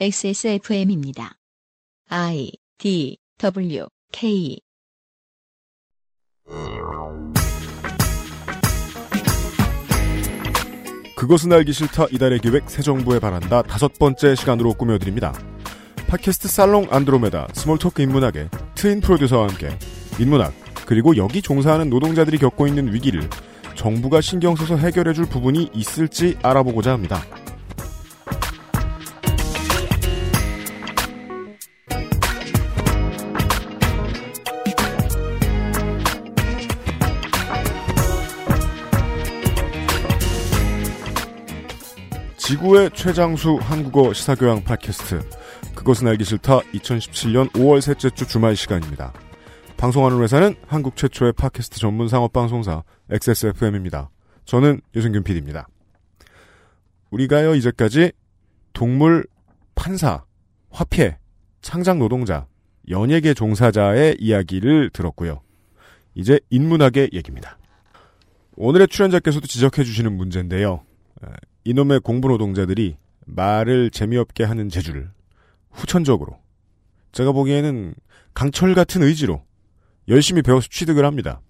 XSFM입니다. I D W K 그것은 알기 싫다 이달의 기획 새 정부에 바란다 다섯 번째 시간으로 꾸며드립니다. 팟캐스트 살롱 안드로메다 스몰토크 인문학의 트인 프로듀서와 함께 인문학 그리고 여기 종사하는 노동자들이 겪고 있는 위기를 정부가 신경 써서 해결해줄 부분이 있을지 알아보고자 합니다. 지구의 최장수 한국어 시사교양 팟캐스트 그것은 알기 싫다 2017년 5월 셋째 주 주말 시간입니다. 방송하는 회사는 한국 최초의 팟캐스트 전문 상업 방송사 XSFM입니다. 저는 유승균 PD입니다. 우리가요 이제까지 동물, 판사, 화폐, 창작 노동자, 연예계 종사자의 이야기를 들었고요. 이제 인문학의 얘기입니다. 오늘의 출연자께서도 지적해 주시는 문제인데요. 이놈의 공부 노동자들이 말을 재미없게 하는 재주를 후천적으로 제가 보기에는 강철 같은 의지로 열심히 배워서 취득을 합니다.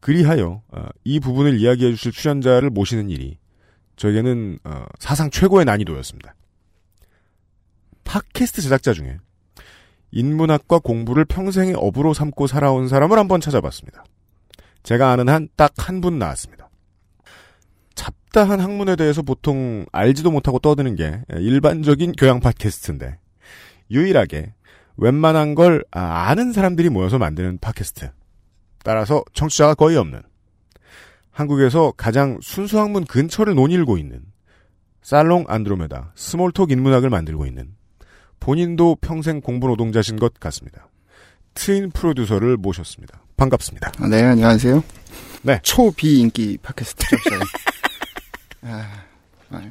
그리하여 이 부분을 이야기해 주실 출연자를 모시는 일이 저에게는 사상 최고의 난이도였습니다. 팟캐스트 제작자 중에 인문학과 공부를 평생의 업으로 삼고 살아온 사람을 한번 찾아봤습니다. 제가 아는 한 딱 한 분 나왔습니다. 잡다한 학문에 대해서 보통 알지도 못하고 떠드는 게 일반적인 교양 팟캐스트인데 유일하게 웬만한 걸 아는 사람들이 모여서 만드는 팟캐스트. 따라서 청취자가 거의 없는 한국에서 가장 순수 학문 근처를 논일고 있는 살롱 안드로메다 스몰톡 인문학을 만들고 있는 본인도 평생 공부 노동자신 것 같습니다. 트윈 프로듀서를 모셨습니다. 반갑습니다. 아, 네, 안녕하세요. 네. 초비인기 팟캐스트죠, 저희. 아, 아,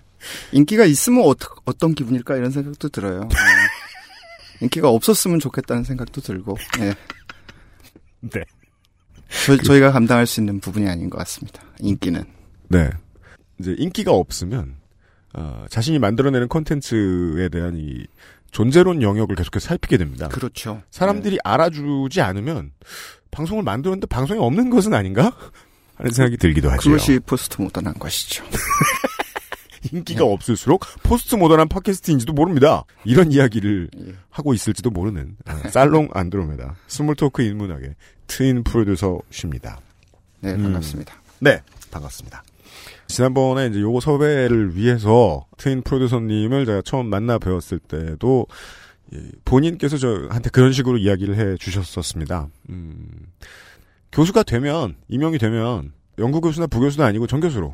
인기가 있으면 어떠, 어떤 기분일까 이런 생각도 들어요. 아, 인기가 없었으면 좋겠다는 생각도 들고. 네. 네. 저, 저희가 감당할 수 있는 부분이 아닌 것 같습니다. 인기는. 네. 이제 인기가 없으면 어, 자신이 만들어내는 콘텐츠에 대한 이 존재론 영역을 계속해서 살피게 됩니다. 그렇죠. 사람들이 네. 알아주지 않으면 방송을 만들었는데 방송이 없는 것은 아닌가? 하는 생각이 들기도 하죠. 그것이 포스트 모던한 것이죠. 인기가 없을수록 포스트 모던한 팟캐스트인지도 모릅니다. 이런 이야기를 예. 하고 있을지도 모르는 아, 살롱 안드로메다 스몰 토크 인문학의 트인 프로듀서십니다. 네, 음. 반갑습니다. 네, 반갑습니다. 지난번에 이제 요거 섭외를 위해서 트인 프로듀서님을 제가 처음 만나 뵈었을 때도 예, 본인께서 저한테 그런 식으로 이야기를 해 주셨었습니다. 음, 교수가 되면, 임용이 되면, 연구 교수나 부교수도 아니고 전교수로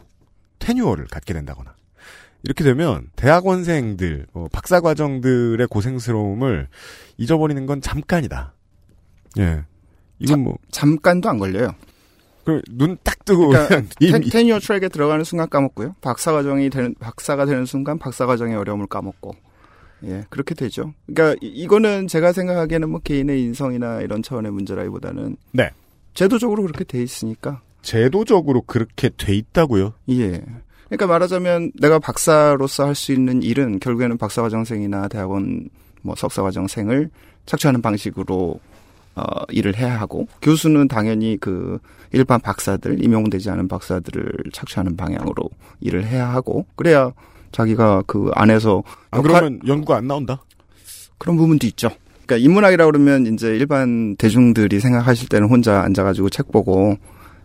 테뉴어를 갖게 된다거나, 이렇게 되면 대학원생들, 어, 박사 과정들의 고생스러움을 잊어버리는 건 잠깐이다. 예. 이건 뭐, 잠깐도 안 걸려요. 눈딱 뜨고, 그러니까 텐, 이- 테니어 트랙에 들어가는 순간 까먹고요. 박사 과정이 되는 박사가 되는 순간 박사 과정의 어려움을 까먹고. 예, 그렇게 되죠. 그러니까 이- 이거는 제가 생각하기에는 뭐 개인의 인성이나 이런 차원의 문제라기보다는 네. 제도적으로 그렇게 돼 있으니까. 제도적으로 그렇게 돼 있다고요? 예. 그러니까 말하자면 내가 박사로서 할 수 있는 일은 결국에는 박사 과정생이나 대학원 뭐 석사 과정생을 착취하는 방식으로 어, 일을 해야 하고 교수는 당연히 그 일반 박사들 임용되지 않은 박사들을 착취하는 방향으로 일을 해야 하고 그래야 자기가 그 안에서 안 역할- 그러면 연구가 안 나온다? 그런 부분도 있죠. 그러니까 인문학이라 그러면 이제 일반 대중들이 생각하실 때는 혼자 앉아가지고 책 보고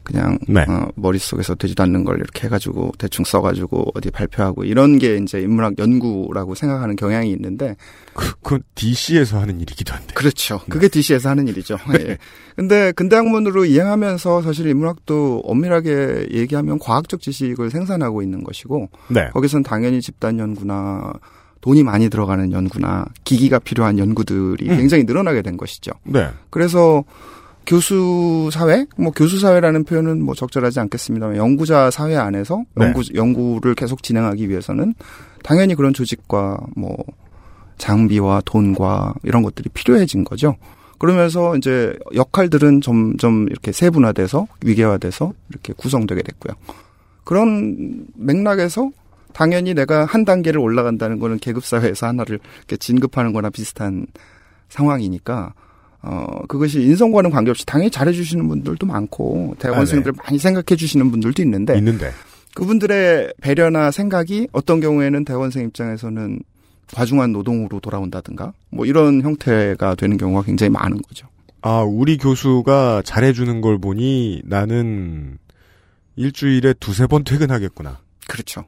그냥 네. 어, 머릿속에서 되지도 않는 걸 이렇게 해가지고 대충 써가지고 어디 발표하고 이런 게 이제 인문학 연구라고 생각하는 경향이 있는데 그, 그건 DC에서 하는 일이기도 한데. 그렇죠. 그게 DC에서 하는 일이죠. 예. 근데 근대 학문으로 이행하면서 사실 인문학도 엄밀하게 얘기하면 과학적 지식을 생산하고 있는 것이고 네. 거기선 당연히 집단 연구나 돈이 많이 들어가는 연구나 기기가 필요한 연구들이 음. 굉장히 늘어나게 된 것이죠. 네. 그래서 교수 사회, 뭐 교수 사회라는 표현은 뭐 적절하지 않겠습니다만 연구자 사회 안에서 네. 연구 연구를 계속 진행하기 위해서는 당연히 그런 조직과 뭐 장비와 돈과 이런 것들이 필요해진 거죠. 그러면서 이제 역할들은 점점 이렇게 세분화돼서 위계화돼서 이렇게 구성되게 됐고요. 그런 맥락에서 당연히 내가 한 단계를 올라간다는 거는 계급 사회에서 하나를 이렇게 진급하는 거나 비슷한 상황이니까 어 그것이 인성과는 관계없이 당연히 잘해 주시는 분들도 많고 대학원생들 아, 네. 많이 생각해 주시는 분들도 있는데 있는데. 그분들의 배려나 생각이 어떤 경우에는 대학원생 입장에서는 과중한 노동으로 돌아온다든가 뭐 이런 형태가 되는 경우가 굉장히 많은 거죠. 아, 우리 교수가 잘해주는 걸 보니 나는 일주일에 두세 번 퇴근하겠구나. 그렇죠.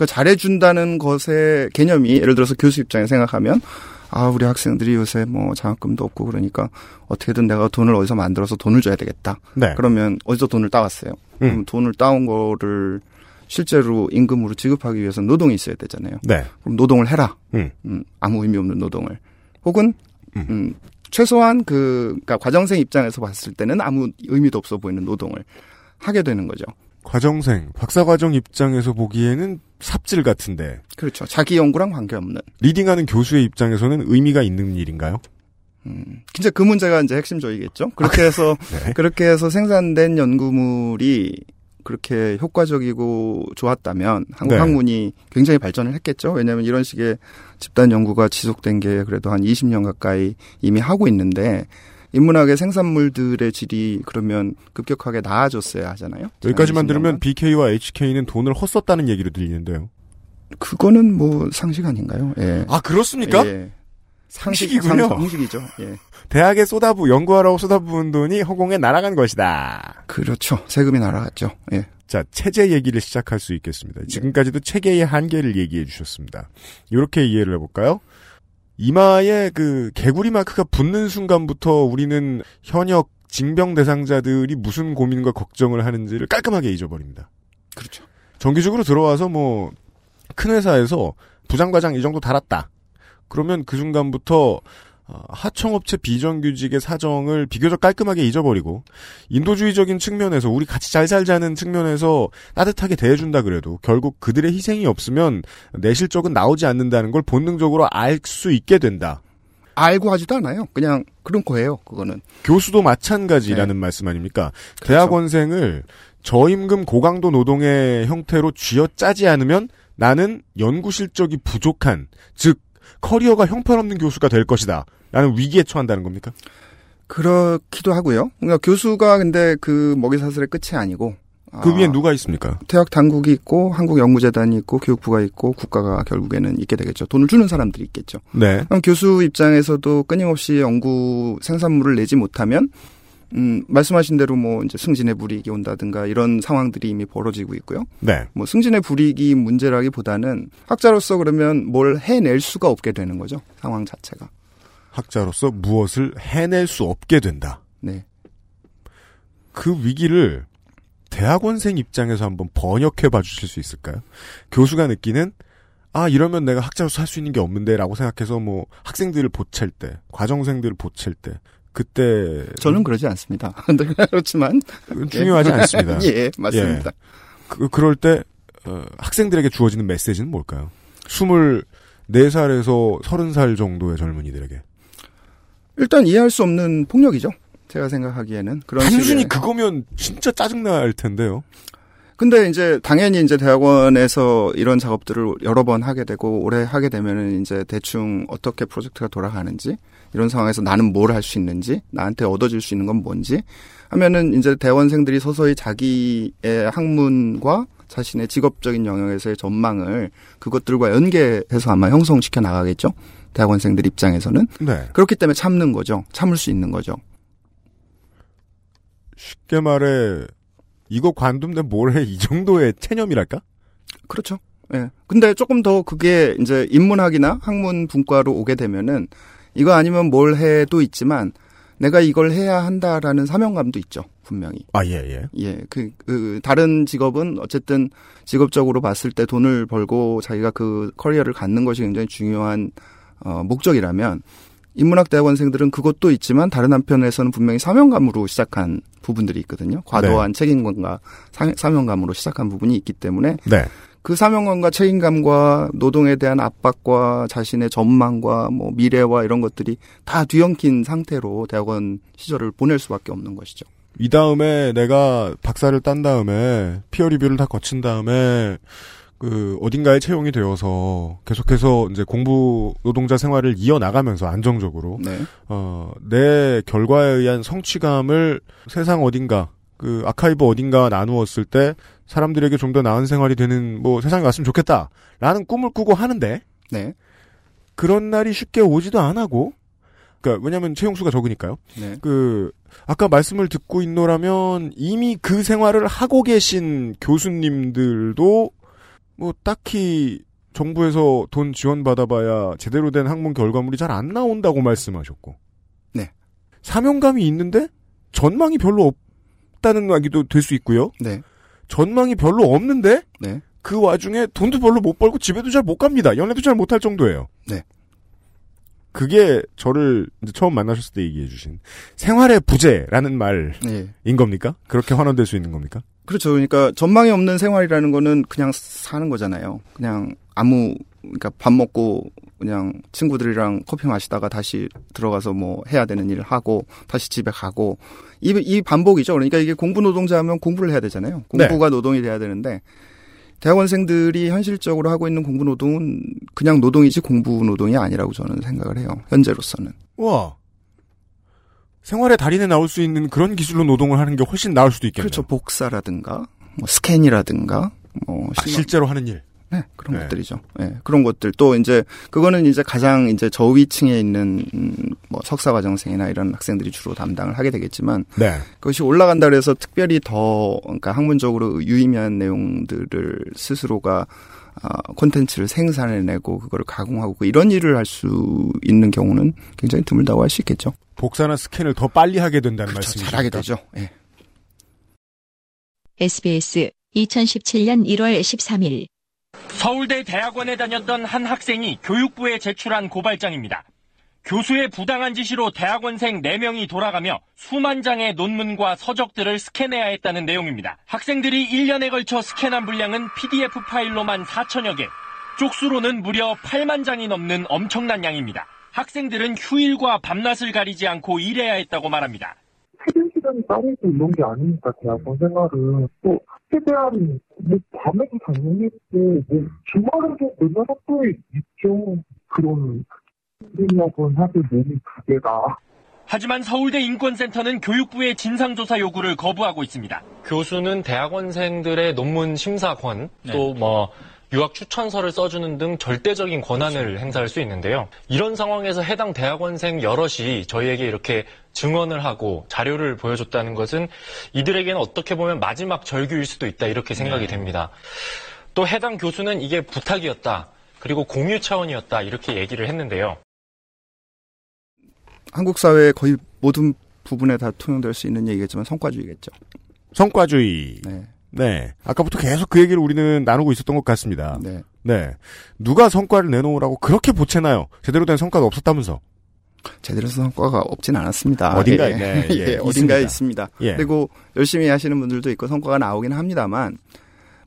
그러니까 잘해준다는 것의 개념이 예를 들어서 교수 입장에 생각하면 아 우리 학생들이 요새 뭐 장학금도 없고 그러니까 어떻게든 내가 돈을 어디서 만들어서 돈을 줘야 되겠다. 네. 그러면 어디서 돈을 따왔어요. 그럼 음. 돈을 따온 거를 실제로 임금으로 지급하기 위해서 노동이 있어야 되잖아요. 네. 그럼 노동을 해라. 음. 음, 아무 의미 없는 노동을. 혹은 음. 음, 최소한 그 그러니까 과정생 입장에서 봤을 때는 아무 의미도 없어 보이는 노동을 하게 되는 거죠. 과정생, 박사과정 입장에서 보기에는 삽질 같은데, 그렇죠. 자기 연구랑 관계없는. 리딩하는 교수의 입장에서는 의미가 있는 일인가요? 음, 진짜 그 문제가 이제 핵심적이겠죠. 그렇게 해서 네. 그렇게 해서 생산된 연구물이 그렇게 효과적이고 좋았다면 한국 네. 학문이 굉장히 발전을 했겠죠. 왜냐하면 이런 식의 집단 연구가 지속된 게 그래도 한 20년 가까이 이미 하고 있는데 인문학의 생산물들의 질이 그러면 급격하게 나아졌어야 하잖아요. 여기까지만 지난 20년간. 들으면 BK와 HK는 돈을 헛썼다는 얘기로 들리는데요. 그거는 뭐 상식 아닌가요? 예. 아, 그렇습니까? 예. 상식이군요. 상- 상식이죠. 예. 대학에 쏟아부, 연구하라고 쏟아부은 돈이 허공에 날아간 것이다. 그렇죠. 세금이 날아갔죠. 예. 자, 체제 얘기를 시작할 수 있겠습니다. 지금까지도 체계의 한계를 얘기해 주셨습니다. 이렇게 이해를 해볼까요? 이마에 그 개구리 마크가 붙는 순간부터 우리는 현역 징병 대상자들이 무슨 고민과 걱정을 하는지를 깔끔하게 잊어버립니다. 그렇죠. 정규직으로 들어와서 뭐 큰 회사에서 부장과장 이 정도 달았다. 그러면 그 순간부터 어, 하청업체 비정규직의 사정을 비교적 깔끔하게 잊어버리고 인도주의적인 측면에서 우리 같이 잘 살자는 측면에서 따뜻하게 대해준다 그래도 결국 그들의 희생이 없으면 내 실적은 나오지 않는다는 걸 본능적으로 알 수 있게 된다. 알고 하지도 않아요. 그냥 그런 거예요. 그거는. 교수도 마찬가지라는 말씀 아닙니까? 그렇죠. 대학원생을 저임금 고강도 노동의 형태로 쥐어짜지 않으면 나는 연구 실적이 부족한, 즉 커리어가 형편없는 교수가 될 것이다. 라는 위기에 처한다는 겁니까? 그렇기도 하고요. 그러니까 교수가 근데 그 먹이사슬의 끝이 아니고 그 아, 위에 누가 있습니까? 대학 당국이 있고 한국 연구재단이 있고 교육부가 있고 국가가 결국에는 있게 되겠죠. 돈을 주는 사람들이 있겠죠. 네. 그럼 교수 입장에서도 끊임없이 연구 생산물을 내지 못하면 음, 말씀하신 대로 뭐 이제 승진의 불이익이 온다든가 이런 상황들이 이미 벌어지고 있고요. 네. 뭐 승진의 불이익이 문제라기보다는 학자로서 그러면 뭘 해낼 수가 없게 되는 거죠. 상황 자체가. 학자로서 무엇을 해낼 수 없게 된다. 네. 그 위기를 대학원생 입장에서 한번 번역해 봐 주실 수 있을까요? 교수가 느끼는 아 이러면 내가 학자로서 할 수 있는 게 없는데라고 생각해서 뭐 학생들을 보챌 때, 과정생들을 보챌 때 그때 저는 그러지 않습니다. 그렇지만 중요하지 않습니다. 예, 맞습니다. 그, 그럴 때 어, 학생들에게 주어지는 메시지는 뭘까요? 24살에서 30살 정도의 젊은이들에게 일단 이해할 수 없는 폭력이죠. 제가 생각하기에는 그런 단순히 그거면 진짜 짜증 날 텐데요. 근데 이제 당연히 이제 대학원에서 이런 작업들을 여러 번 하게 되고 오래 하게 되면은 이제 대충 어떻게 프로젝트가 돌아가는지 이런 상황에서 나는 뭘 할 수 있는지 나한테 얻어질 수 있는 건 뭔지 하면은 이제 대원생들이 서서히 자기의 학문과 자신의 직업적인 영역에서의 전망을 그것들과 연계해서 아마 형성시켜 나가겠죠. 대학원생들 입장에서는 네. 그렇기 때문에 참는 거죠. 참을 수 있는 거죠. 쉽게 말해 이거 관둔데 뭘 해 이 정도의 체념이랄까? 그렇죠. 예. 근데 조금 더 그게 이제 인문학이나 학문 분과로 오게 되면은 이거 아니면 뭘 해도 있지만 내가 이걸 해야 한다라는 사명감도 있죠. 분명히. 아 예 예. 예. 그, 그 다른 직업은 어쨌든 직업적으로 봤을 때 돈을 벌고 자기가 그 커리어를 갖는 것이 굉장히 중요한 어, 목적이라면 인문학 대학원생들은 그것도 있지만 다른 한편에서는 분명히 사명감으로 시작한 부분들이 있거든요. 과도한 책임감과 사, 사명감으로 시작한 부분이 있기 때문에 네. 그 사명감과 책임감과 노동에 대한 압박과 자신의 전망과 뭐 미래와 이런 것들이 다 뒤엉킨 상태로 대학원 시절을 보낼 수밖에 없는 것이죠. 이 다음에 내가 박사를 딴 다음에 피어 리뷰를 다 거친 다음에 그 어딘가에 채용이 되어서 계속해서 이제 공부 노동자 생활을 이어나가면서 안정적으로 네. 어, 내 결과에 의한 성취감을 세상 어딘가 그 아카이브 어딘가 나누었을 때 사람들에게 좀 더 나은 생활이 되는 뭐 세상이 왔으면 좋겠다라는 꿈을 꾸고 하는데 네. 그런 날이 쉽게 오지도 안 하고 그러니까 왜냐하면 채용 수가 적으니까요. 네. 그 아까 말씀을 듣고 있노라면 이미 그 생활을 하고 계신 교수님들도 뭐 딱히 정부에서 돈 지원 받아봐야 제대로 된 학문 결과물이 잘 안 나온다고 말씀하셨고, 네. 사명감이 있는데 전망이 별로 없다는 이야기도 될 수 있고요. 네. 전망이 별로 없는데 네. 그 와중에 돈도 별로 못 벌고 집에도 잘 못 갑니다. 연애도 잘 못할 정도예요. 네. 그게 저를 처음 만나셨을 때 얘기해 주신 생활의 부재라는 말인 네. 겁니까? 그렇게 환원될 수 있는 겁니까? 그렇죠. 그러니까 전망이 없는 생활이라는 거는 그냥 사는 거잖아요. 그냥 아무 그러니까 밥 먹고 그냥 친구들이랑 커피 마시다가 다시 들어가서 뭐 해야 되는 일을 하고 다시 집에 가고 이, 이 반복이죠. 그러니까 이게 공부 노동자 하면 공부를 해야 되잖아요. 공부가 노동이 돼야 되는데 대학원생들이 현실적으로 하고 있는 공부 노동은 그냥 노동이지 공부 노동이 아니라고 저는 생각을 해요. 현재로서는. 와. 생활의 달인에 나올 수 있는 그런 기술로 노동을 하는 게 훨씬 나을 수도 있겠네요. 그렇죠. 복사라든가 뭐 스캔이라든가 뭐 아, 실제로 하는 일. 네, 그런 네. 것들이죠. 네, 그런 것들 또 이제 그거는 이제 가장 이제 저위층에 있는 음, 뭐 석사 과정생이나 이런 학생들이 주로 담당을 하게 되겠지만 네. 그것이 올라간다 그래서 특별히 더 그러니까 학문적으로 유의미한 내용들을 스스로가 아, 콘텐츠를 생산해내고 그거를 가공하고 그 이런 일을 할 수 있는 경우는 굉장히 드물다고 할 수 있겠죠. 복사나 스캔을 더 빨리 하게 된다는 그렇죠. 말씀이죠. 잘하게 되죠. 예. SBS 2017년 1월 13일 서울대 대학원에 다녔던 한 학생이 교육부에 제출한 고발장입니다. 교수의 부당한 지시로 대학원생 4명이 돌아가며 수만 장의 논문과 서적들을 스캔해야 했다는 내용입니다. 학생들이 1년에 걸쳐 스캔한 분량은 PDF 파일로만 4천여 개, 쪽수로는 무려 8만 장이 넘는 엄청난 양입니다. 학생들은 휴일과 밤낮을 가리지 않고 일해야 했다고 말합니다. 퇴근 시간이 따로 있는 게 아니니까 대학원 생활은 또 학교에 대한 뭐 밤에도 당연히 있고 뭐 주말에도 맨날 학교에 있죠 그런 몸이 하지만 서울대 인권센터는 교육부의 진상조사 요구를 거부하고 있습니다. 교수는 대학원생들의 논문 심사권 네. 또뭐 유학 추천서를 써주는 등 절대적인 권한을 행사할 수 있는데요. 이런 상황에서 해당 대학원생 여럿이 저희에게 이렇게 증언을 하고 자료를 보여줬다는 것은 이들에게는 어떻게 보면 마지막 절규일 수도 있다 이렇게 생각이 됩니다. 또 해당 교수는 이게 부탁이었다. 그리고 공유 차원이었다 이렇게 얘기를 했는데요. 한국 사회의 거의 모든 부분에 다 통용될 수 있는 얘기겠지만 성과주의겠죠. 성과주의. 네. 네. 아까부터 계속 그 얘기를 우리는 나누고 있었던 것 같습니다. 네. 네. 누가 성과를 내놓으라고 그렇게 보채나요? 제대로 된 성과가 없었다면서. 제대로 성과가 없진 않았습니다. 어딘가에, 예. 네, 예, 예, 어딘가에 있습니다. 있습니다. 예. 그리고 열심히 하시는 분들도 있고 성과가 나오긴 합니다만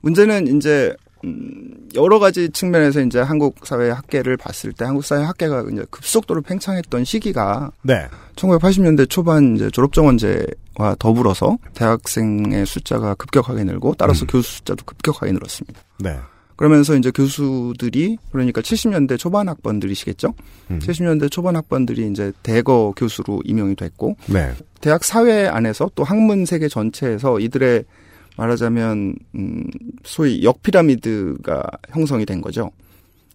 문제는 이제 음, 여러 가지 측면에서 이제 한국 사회 학계를 봤을 때 한국 사회 학계가 이제 급속도로 팽창했던 시기가 네. 1980년대 초반 이제 졸업 정원제와 더불어서 대학생의 숫자가 급격하게 늘고 따라서 음. 교수 숫자도 급격하게 늘었습니다. 네. 그러면서 이제 교수들이 그러니까 70년대 초반 학번들이시겠죠? 음. 70년대 초반 학번들이 이제 대거 교수로 임용이 됐고 네. 대학 사회 안에서 또 학문 세계 전체에서 이들의 말하자면 음 소위 역피라미드가 형성이 된 거죠.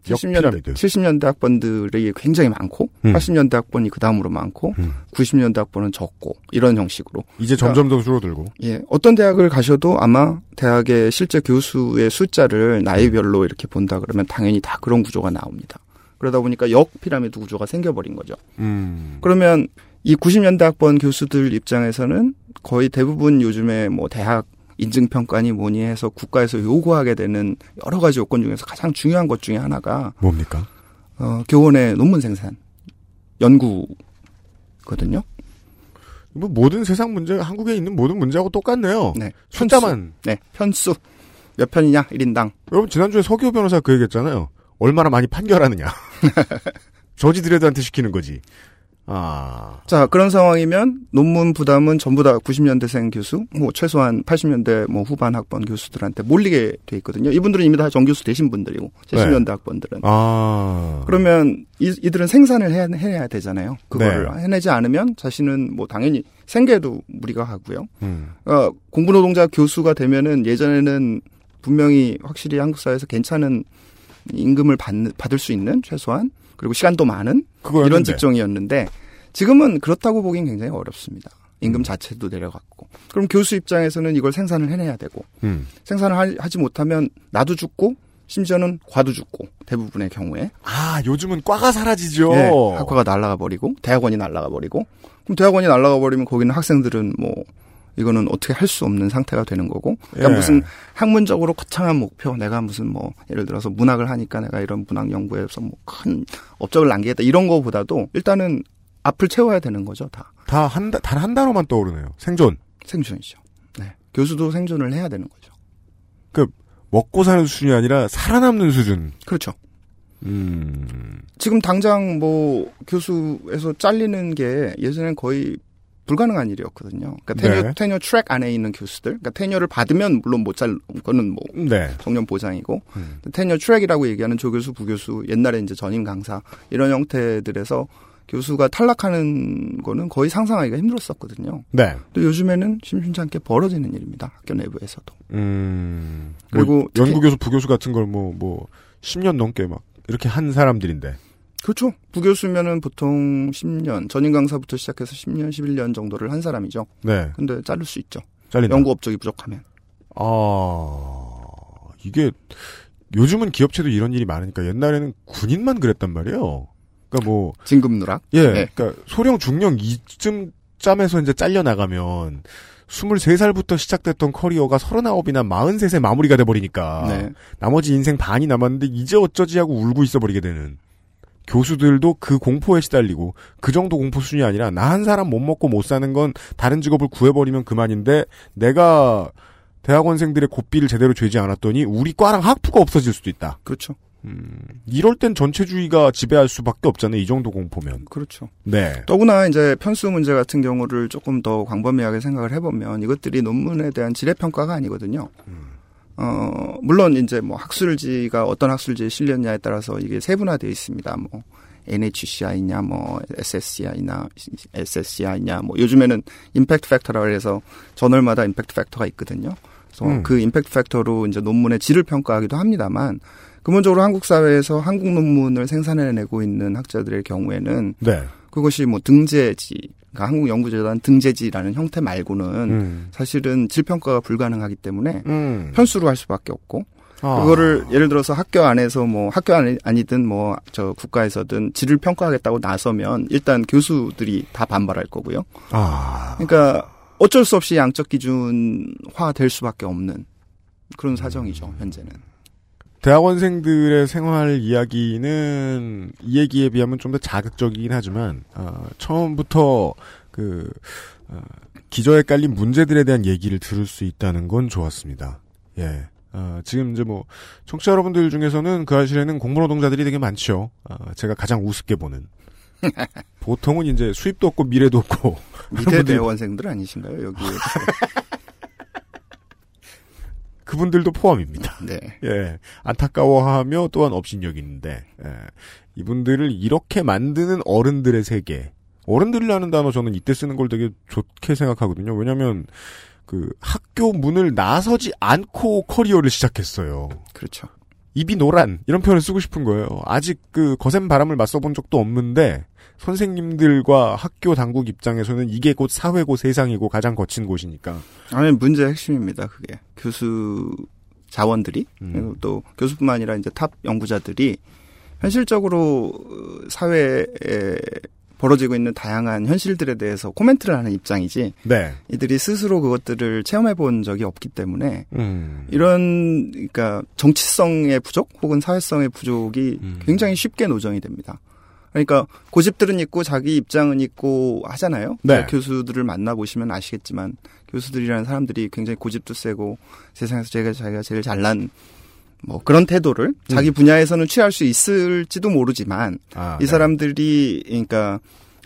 70년대, 역피라미드. 70년대 학번들이 굉장히 많고 음. 80년대 학번이 그 다음으로 많고 음. 90년대 학번은 적고 이런 형식으로 이제 점점 더 줄어들고. 예 어떤 대학을 가셔도 아마 대학의 실제 교수의 숫자를 나이별로 이렇게 본다 그러면 당연히 다 그런 구조가 나옵니다. 그러다 보니까 역 피라미드 구조가 생겨버린 거죠. 음. 그러면 이 90년대 학번 교수들 입장에서는 거의 대부분 요즘에 뭐 대학 인증평가니 뭐니 해서 국가에서 요구하게 되는 여러 가지 요건 중에서 가장 중요한 것 중에 하나가 뭡니까? 어, 교원의 논문 생산, 연구거든요. 뭐 모든 세상 문제, 한국에 있는 모든 문제하고 똑같네요. 네. 숫자만. 네. 편수. 몇 편이냐? 1인당. 여러분 지난주에 서기호 변호사 그 얘기 했잖아요. 얼마나 많이 판결하느냐. 저지드레드한테 시키는 거지. 아. 자, 그런 상황이면 논문 부담은 전부 다 90년대생 교수, 뭐 최소한 80년대 뭐 후반 학번 교수들한테 몰리게 돼 있거든요. 이분들은 이미 다 정교수 되신 분들이고, 70년대 학번들은. 아. 그러면 이, 이들은 생산을 해야, 해야 되잖아요. 그거를 네. 해내지 않으면 자신은 뭐 당연히 생계도 무리가 가고요. 음. 어, 공부 노동자 교수가 되면은 예전에는 분명히 확실히 한국 사회에서 괜찮은 임금을 받, 받을 수 있는 최소한 그리고 시간도 많은 그거였는데. 이런 직종이었는데 지금은 그렇다고 보긴 굉장히 어렵습니다. 임금 자체도 내려갔고. 그럼 교수 입장에서는 이걸 생산을 해내야 되고 음. 생산을 하- 하지 못하면 나도 죽고 심지어는 과도 죽고 대부분의 경우에 아, 요즘은 과가 사라지죠. 예, 학과가 날아가 버리고 대학원이 날아가 버리고 그럼 대학원이 날아가 버리면 거기는 학생들은 뭐 이거는 어떻게 할 수 없는 상태가 되는 거고 그러니까 예. 무슨 학문적으로 거창한 목표 내가 무슨 뭐 예를 들어서 문학을 하니까 내가 이런 문학 연구에서 뭐 큰 업적을 남기겠다 이런 거보다도 일단은 앞을 채워야 되는 거죠 다 다 한, 단한 단어만 떠오르네요. 생존. 생존이죠 네 교수도 생존을 해야 되는 거죠 먹고 사는 수준이 아니라 살아남는 수준. 그렇죠 음. 지금 당장 뭐 교수에서 잘리는 게 예전엔 거의 불가능한 일이었거든요. 그러니까 tenure, 네. tenure track 안에 있는 교수들, 그러니까 tenure를 받으면 물론 못 잘, 그거는 뭐 네. 정년 보장이고 음. tenure track이라고 얘기하는 조교수, 부교수, 옛날에 이제 전임 강사 이런 형태들에서 교수가 탈락하는 거는 거의 상상하기가 힘들었었거든요. 네. 또 요즘에는 심심찮게 벌어지는 일입니다. 학교 내부에서도. 음. 그리고 뭐 특히- 연구 교수, 부교수 같은 걸 뭐, 뭐, 10년 넘게 막, 이렇게 한 사람들인데. 그렇죠. 부교수면은 보통 10년, 전임 강사부터 시작해서 10년, 11년 정도를 한 사람이죠. 네. 근데 자를 수 있죠. 잘린다. 연구 업적이 부족하면. 아, 이게, 요즘은 기업체도 이런 일이 많으니까 옛날에는 군인만 그랬단 말이에요. 그러니까 뭐, 진급 누락. 예, 네. 그러니까 소령 중령 이쯤 짬에서 이제 잘려 나가면 23살부터 시작됐던 커리어가 39이나 43세 마무리가 돼 버리니까 네. 나머지 인생 반이 남았는데 이제 어쩌지 하고 울고 있어 버리게 되는 교수들도 그 공포에 시달리고 그 정도 공포 수준이 아니라 나 한 사람 못 먹고 못 사는 건 다른 직업을 구해버리면 그만인데 내가 대학원생들의 고삐를 제대로 죄지 않았더니 우리 과랑 학부가 없어질 수도 있다. 그렇죠. 음, 이럴 땐 전체주의가 지배할 수밖에 없잖아요. 이 정도 공포면. 그렇죠. 네. 더구나 이제 편수 문제 같은 경우를 조금 더 광범위하게 생각을 해보면 이것들이 논문에 대한 질의평가가 아니거든요. 어, 물론 이제 뭐 학술지가 어떤 학술지에 실렸냐에 따라서 이게 세분화되어 있습니다. 뭐 A&HCI냐, 뭐 SSCI나 SSCI냐, 뭐 요즘에는 impact factor라고 해서 저널마다 impact factor가 있거든요. 그래서 음. 그 impact factor로 이제 논문의 질을 평가하기도 합니다만 근본적으로 한국 사회에서 한국 논문을 생산해내고 있는 학자들의 경우에는 네. 그것이 뭐 등재지, 그러니까 한국연구재단 등재지라는 형태 말고는 음. 사실은 질평가가 불가능하기 때문에 음. 편수로 할 수밖에 없고 아. 그거를 예를 들어서 학교 안에서 뭐 학교 안이 아니 든 뭐 저 국가에서든 질을 평가하겠다고 나서면 일단 교수들이 다 반발할 거고요. 아. 그러니까 어쩔 수 없이 양적 기준화 될 수밖에 없는 그런 사정이죠 현재는. 대학원생들의 생활 이야기는 이 얘기에 비하면 좀 더 자극적이긴 하지만 어, 처음부터 그 어, 기저에 깔린 문제들에 대한 얘기를 들을 수 있다는 건 좋았습니다. 예. 어, 지금 이제 뭐 청취자 여러분들 중에서는 그 아실에는 공무노동자들이 되게 많죠. 어, 제가 가장 우습게 보는. 보통은 이제 수입도 없고 미래도 없고 미대 대원생들 아니신가요 여기? 그분들도 포함입니다. 네. 예, 안타까워하며 또한 업신여기는데 예, 이분들을 이렇게 만드는 어른들의 세계. 어른들이라는 단어 저는 이때 쓰는 걸 되게 좋게 생각하거든요. 왜냐하면 그 학교 문을 나서지 않고 커리어를 시작했어요. 그렇죠. 입이 노란 이런 표현을 쓰고 싶은 거예요. 아직 그 거센 바람을 맞서본 적도 없는데 선생님들과 학교 당국 입장에서는 이게 곧 사회고 세상이고 가장 거친 곳이니까. 아니 문제 의 핵심입니다. 그게 교수 자원들이 음. 그리고 또 교수뿐만 아니라 이제 top 연구자들이 현실적으로 어, 사회에 벌어지고 있는 다양한 현실들에 대해서 코멘트를 하는 입장이지 네. 이들이 스스로 그것들을 체험해 본 적이 없기 때문에 음. 이런 그러니까 정치성의 부족 혹은 사회성의 부족이 음. 굉장히 쉽게 노정이 됩니다. 그러니까 고집들은 있고 자기 입장은 있고 하잖아요. 네. 교수들을 만나 보시면 아시겠지만 교수들이라는 사람들이 굉장히 고집도 세고 세상에서 제가 자기가 제일 잘난 뭐 그런 태도를 자기 분야에서는 취할 수 있을지도 모르지만 아, 이 네. 사람들이 그러니까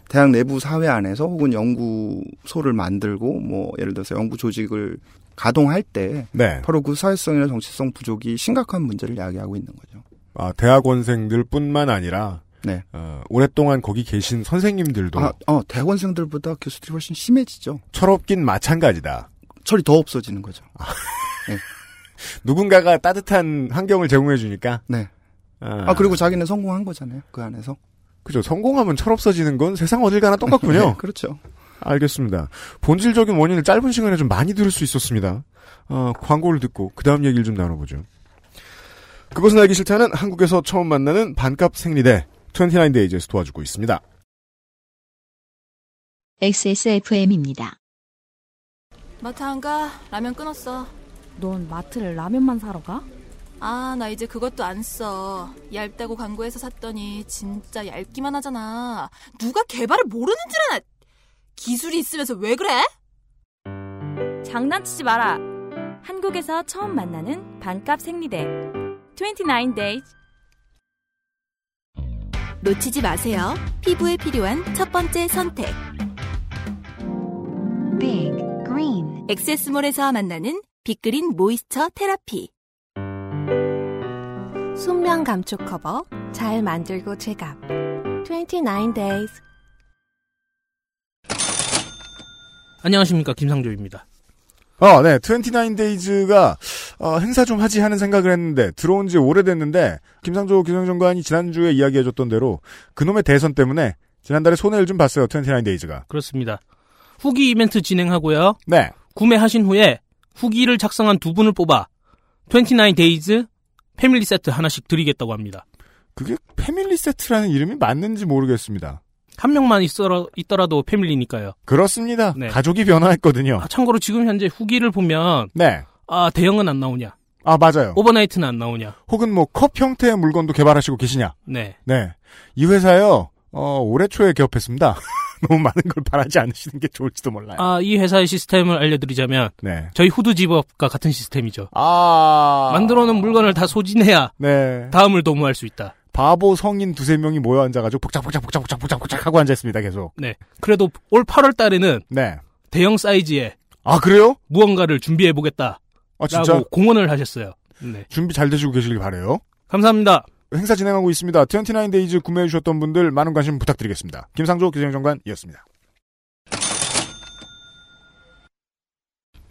대학 내부 사회 안에서 혹은 연구소를 만들고 뭐 예를 들어서 연구 조직을 가동할 때 네. 바로 그 사회성이나 정치성 부족이 심각한 문제를 야기하고 있는 거죠. 아, 대학원생들뿐만 아니라 네. 어, 오랫동안 거기 계신 선생님들도 아, 어, 대학원생들보다 교수들이 훨씬 심해지죠. 철없긴 마찬가지다. 철이 더 없어지는 거죠. 누군가가 따뜻한 환경을 제공해 주니까. 네. 아, 아, 그리고 자기는 성공한 거잖아요. 그 안에서. 그죠. 성공하면 철없어지는 건 세상 어딜 가나 똑같군요. 네, 그렇죠. 알겠습니다. 본질적인 원인을 짧은 시간에 좀 많이 들을 수 있었습니다. 어, 광고를 듣고 그 다음 얘기를 좀 나눠보죠. 그것은 알기 싫다는 한국에서 처음 만나는 반값 생리대 29days에서 도와주고 있습니다. XSFM입니다. 마트 안 가? 라면 끊었어. 넌 마트를 라면만 사러 가? 아, 나 이제 그것도 안 써. 얇다고 광고해서 샀더니 진짜 얇기만 하잖아. 누가 개발을 모르는 줄 아나? 기술이 있으면서 왜 그래? 장난치지 마라. 한국에서 처음 만나는 반값 생리대. 29 days. 놓치지 마세요. 피부에 필요한 첫 번째 선택. Big Green 엑세스몰에서 만나는 빅그린 모이스처 테라피. 순면 감촉 커버 잘 만들고 제갑 29 days 안녕하십니까 김상조입니다. 어, 네. 29days가 어, 행사 좀 하지 하는 생각을 했는데 들어온 지 오래됐는데 김상조 기상정관이 지난주에 이야기해 줬던 대로 그놈의 대선 때문에 지난달에 손해를 좀 봤어요. 29days가. 그렇습니다. 후기 이벤트 진행하고요. 네. 구매하신 후에 후기를 작성한 두 분을 뽑아 29 days 패밀리 세트 하나씩 드리겠다고 합니다. 그게 패밀리 세트라는 이름이 맞는지 모르겠습니다. 한 명만 있어라, 있더라도 패밀리니까요. 그렇습니다. 네. 가족이 변화했거든요. 아, 참고로 지금 현재 후기를 보면 네. 아 대형은 안 나오냐, 아, 맞아요. overnight는 안 나오냐. 혹은 뭐 컵 형태의 물건도 개발하시고 계시냐. 네. 네. 이 회사요, 어, 올해 초에 개업했습니다. 너무 많은 걸 바라지 않으시는 게 좋을지도 몰라요. 아 이 회사의 시스템을 알려드리자면 네. 저희 후드 zip-up과 같은 시스템이죠. 아. 만들어 놓은 물건을 다 소진해야 네. 다음을 도모할 수 있다. 바보 성인 두세 명이 모여 앉아가지고 복작복작 복작 복작 복작 복작 하고 앉아있습니다, 계속. 네. 그래도 올 8월 달에는 네. 대형 사이즈의 아, 그래요? 무언가를 준비해 보겠다라고 아, 진짜? 공언을 하셨어요. 네. 준비 잘 되시고 계시길 바래요 감사합니다. 행사 진행하고 있습니다. 29days 구매해주셨던 분들 많은 관심 부탁드리겠습니다. 김상조 기생정관이었습니다.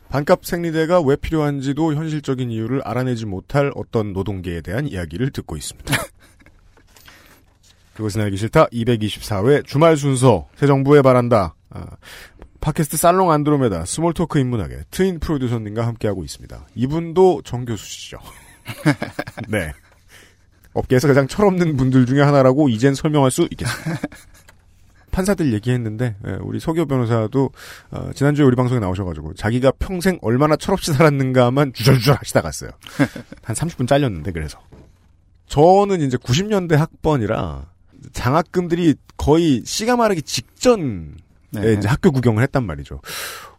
반값 생리대가 왜 필요한지도 현실적인 이유를 알아내지 못할 어떤 노동계에 대한 이야기를 듣고 있습니다. 그것은 알기 싫다 224회 주말 순서 새 정부에 바란다. 아, 팟캐스트 살롱 안드로메다 스몰토크 인문학의 트인 프로듀서님과 함께하고 있습니다. 이분도 정교수시죠. 네. 업계에서 가장 철없는 분들 중에 하나라고 이젠 설명할 수 있겠습니다. 판사들 얘기했는데 예, 우리 서교 변호사도 어, 지난주에 우리 방송에 나오셔가지고 자기가 평생 얼마나 철없이 살았는가만 주절주절 하시다 갔어요. 한 30분 잘렸는데 그래서 저는 이제 90년대 학번이라 장학금들이 거의 씨가 마르기 직전에 네. 이제 학교 구경을 했단 말이죠.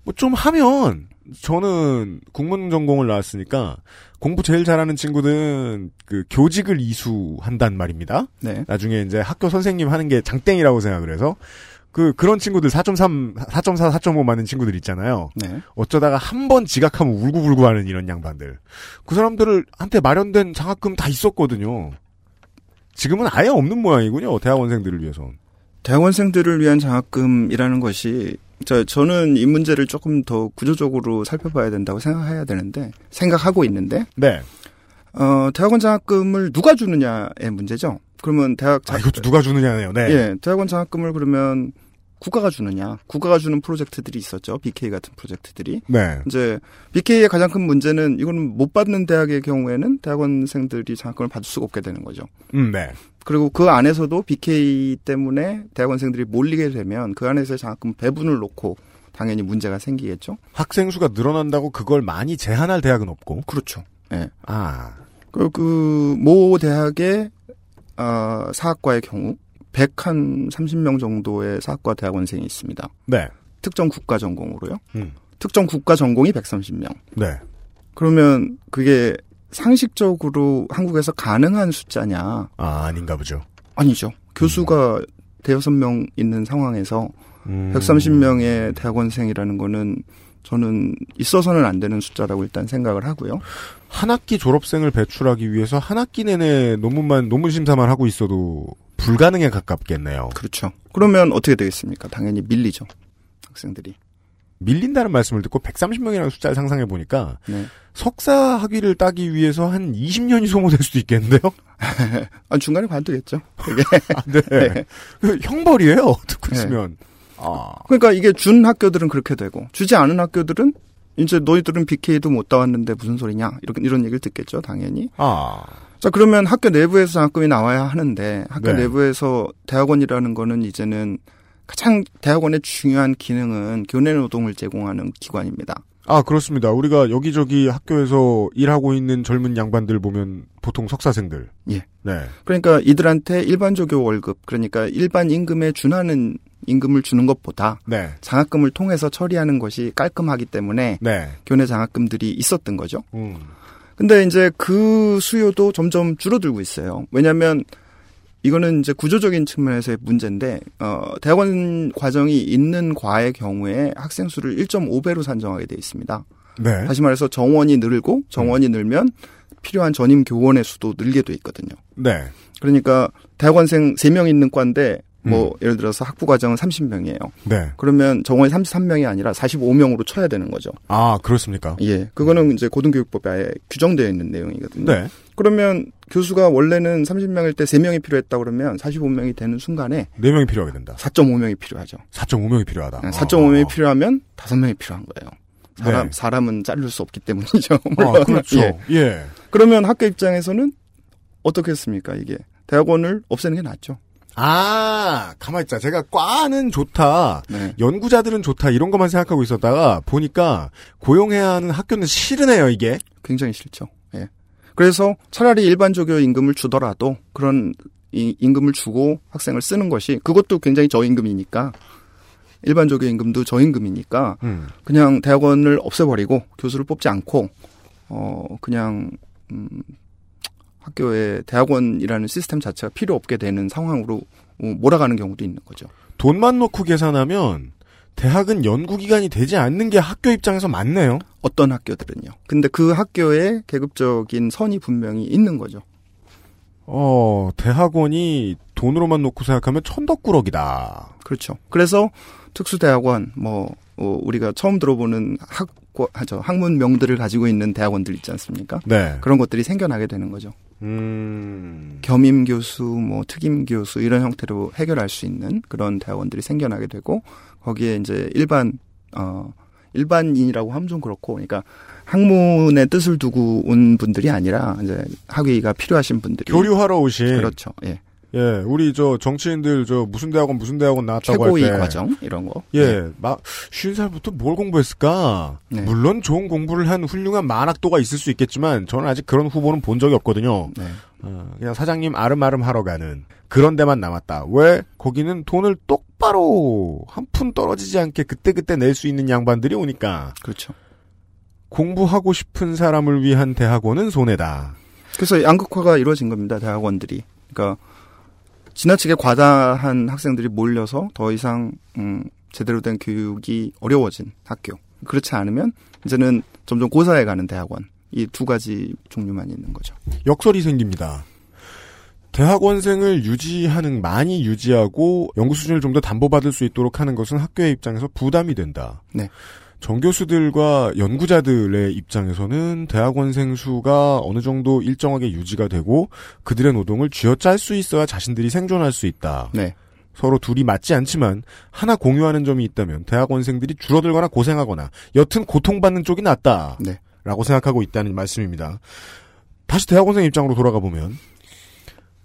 뭐 좀 하면 저는 국문 전공을 나왔으니까 공부 제일 잘하는 친구들은 그 교직을 이수한단 말입니다. 네. 나중에 이제 학교 선생님 하는 게 장땡이라고 생각을 해서 그 그런 친구들 4.3, 4.4, 4.5 맞는 친구들 있잖아요. 네. 어쩌다가 한 번 지각하면 울고불고 하는 이런 양반들. 그 사람들을 한테 마련된 장학금 다 있었거든요. 지금은 아예 없는 모양이군요. 대학원생들을 위해선. 대학원생들을 위한 장학금이라는 것이 저, 저는 이 문제를 조금 더 구조적으로 살펴봐야 된다고 생각해야 되는데 생각하고 있는데 네. 어, 대학원 장학금을 누가 주느냐의 문제죠. 그러면 대학 아, 이것도 누가 주느냐네요. 네. 예, 대학원 장학금을 그러면 국가가 주느냐? 국가가 주는 프로젝트들이 있었죠. BK 같은 프로젝트들이. 네. 이제 BK의 가장 큰 문제는 이거는 못 받는 대학의 경우에는 대학원생들이 장학금을 받을 수가 없게 되는 거죠. 음, 네. 그리고 그 안에서도 BK 때문에 대학원생들이 몰리게 되면 그 안에서 장학금 배분을 놓고 당연히 문제가 생기겠죠. 학생 수가 늘어난다고 그걸 많이 제한할 대학은 없고. 그렇죠. 예. 아. 그, 그, 모 대학의, 어, 사학과의 경우, 100한 30명 정도의 사학과 대학원생이 있습니다. 네. 특정 국가 전공으로요. 음. 특정 국가 전공이 130명. 네. 그러면 그게 상식적으로 한국에서 가능한 숫자냐? 아, 아닌가 보죠. 아니죠. 교수가 대여섯 명 있는 상황에서 음. 130명의 대학원생이라는 거는 저는 있어서는 안 되는 숫자라고 일단 생각을 하고요. 한 학기 졸업생을 배출하기 위해서 한 학기 내내 논문만 논문 심사만 하고 있어도 불가능에 가깝겠네요. 그렇죠. 그러면 어떻게 되겠습니까? 당연히 밀리죠. 학생들이. 밀린다는 말씀을 듣고 130명이라는 숫자를 상상해 보니까 네. 석사 학위를 따기 위해서 한 20년이 소모될 수도 있겠는데요. 아, 중간에 관두겠죠. 그게. 네. 그 형벌이에요. 듣고 네. 있으면. 아. 그러니까 이게 준 학교들은 그렇게 되고 주지 않은 학교들은 이제 너희들은 BK도 못 따왔는데 무슨 소리냐 이런 이런 얘기를 듣겠죠 당연히. 아. 자 그러면 학교 내부에서 장학금이 나와야 하는데 학교 네. 내부에서 대학원이라는 거는 이제는 가장 대학원의 중요한 기능은 교내 노동을 제공하는 기관입니다. 아, 그렇습니다. 우리가 여기저기 학교에서 일하고 있는 젊은 양반들 보면 보통 석사생들. 예. 네. 그러니까 이들한테 일반 조교 월급 그러니까 일반 임금에 준하는 임금을 주는 것보다 네. 장학금을 통해서 처리하는 것이 깔끔하기 때문에 네. 교내 장학금들이 있었던 거죠. 음. 근데 이제 그 수요도 점점 줄어들고 있어요. 왜냐하면 이거는 이제 구조적인 측면에서의 문제인데 어, 대학원 과정이 있는 과의 경우에 학생 수를 1.5배로 산정하게 돼 있습니다. 네. 다시 말해서 정원이 늘고 정원이 늘면 필요한 전임 교원의 수도 늘게 돼 있거든요. 네. 그러니까 대학원생 3명 있는 과인데 뭐 예를 들어서 학부 과정은 30명이에요. 네. 그러면 정원이 33명이 아니라 45명으로 쳐야 되는 거죠. 아, 그렇습니까? 예. 그거는 이제 고등교육법에 아예 규정되어 있는 내용이거든요. 네. 그러면 교수가 원래는 30명일 때 3명이 필요했다 그러면 45명이 되는 순간에 4명이 필요하게 된다. 4.5명이 필요하죠. 4.5명이 필요하다. 네, 4.5명이 필요하면 5명이 필요한 거예요. 사람, 네. 사람은 자를 수 없기 때문이죠. 아, 물론. 그렇죠. 예. 예. 그러면 학교 입장에서는 어떻겠습니까, 이게? 대학원을 없애는 게 낫죠. 아, 가만히 있자. 제가 과는 좋다. 네. 연구자들은 좋다. 이런 것만 생각하고 있었다가 보니까 고용해야 하는 학교는 싫으네요, 이게. 굉장히 싫죠. 예. 그래서 차라리 일반 조교 임금을 주더라도 그런 이 임금을 주고 학생을 쓰는 것이 그것도 굉장히 저임금이니까 일반 조교 임금도 저임금이니까 음. 그냥 대학원을 없애버리고 교수를 뽑지 않고 어 그냥 음 학교에 대학원이라는 시스템 자체가 필요 없게 되는 상황으로 어, 몰아가는 경우도 있는 거죠. 돈만 놓고 계산하면 대학은 연구기관이 되지 않는 게 학교 입장에서 맞네요. 어떤 학교들은요. 근데 그 학교에 계급적인 선이 분명히 있는 거죠. 어, 대학원이 돈으로만 놓고 생각하면 천덕꾸러기다. 그렇죠. 그래서 특수대학원, 뭐, 어, 우리가 처음 들어보는 학, 저 학문명들을 가지고 있는 대학원들 있지 않습니까? 네. 그런 것들이 생겨나게 되는 거죠. 음. 겸임 교수, 뭐, 특임 교수, 이런 형태로 해결할 수 있는 그런 대학원들이 생겨나게 되고, 거기에 이제 일반, 어, 일반인이라고 하면 좀 그렇고, 그러니까 학문의 뜻을 두고 온 분들이 아니라, 이제 학위가 필요하신 분들이. 교류하러 오신. 그렇죠. 예. 예, 우리 저 정치인들 저 무슨 대학원 무슨 대학원 나왔다고 최고위 할 때. 과정, 이런 거. 예, 막 쉬운 살부터 뭘 공부했을까? 네. 물론 좋은 공부를 한 훌륭한 만학도가 있을 수 있겠지만 저는 아직 그런 후보는 본 적이 없거든요. 네. 어, 그냥 사장님 아름아름 하러 가는 그런 데만 남았다. 왜? 거기는 돈을 똑바로 한 푼 떨어지지 않게 그때 그때 낼 수 있는 양반들이 오니까. 그렇죠. 공부하고 싶은 사람을 위한 대학원은 손해다. 그래서 양극화가 이루어진 겁니다. 대학원들이. 그러니까 지나치게 과다한 학생들이 몰려서 더 이상 음, 제대로 된 교육이 어려워진 학교. 그렇지 않으면 이제는 점점 고사해 가는 대학원. 이 두 가지 종류만 있는 거죠. 역설이 생깁니다. 대학원생을 유지하는 많이 유지하고 연구 수준을 좀 더 담보받을 수 있도록 하는 것은 학교의 입장에서 부담이 된다. 네. 정교수들과 연구자들의 입장에서는 대학원생 수가 어느 정도 일정하게 유지가 되고 그들의 노동을 쥐어짤 수 있어야 자신들이 생존할 수 있다. 네. 서로 둘이 맞지 않지만 하나 공유하는 점이 있다면 대학원생들이 줄어들거나 고생하거나 여튼 고통받는 쪽이 낫다. 네. 라고 생각하고 있다는 말씀입니다. 다시 대학원생 입장으로 돌아가 보면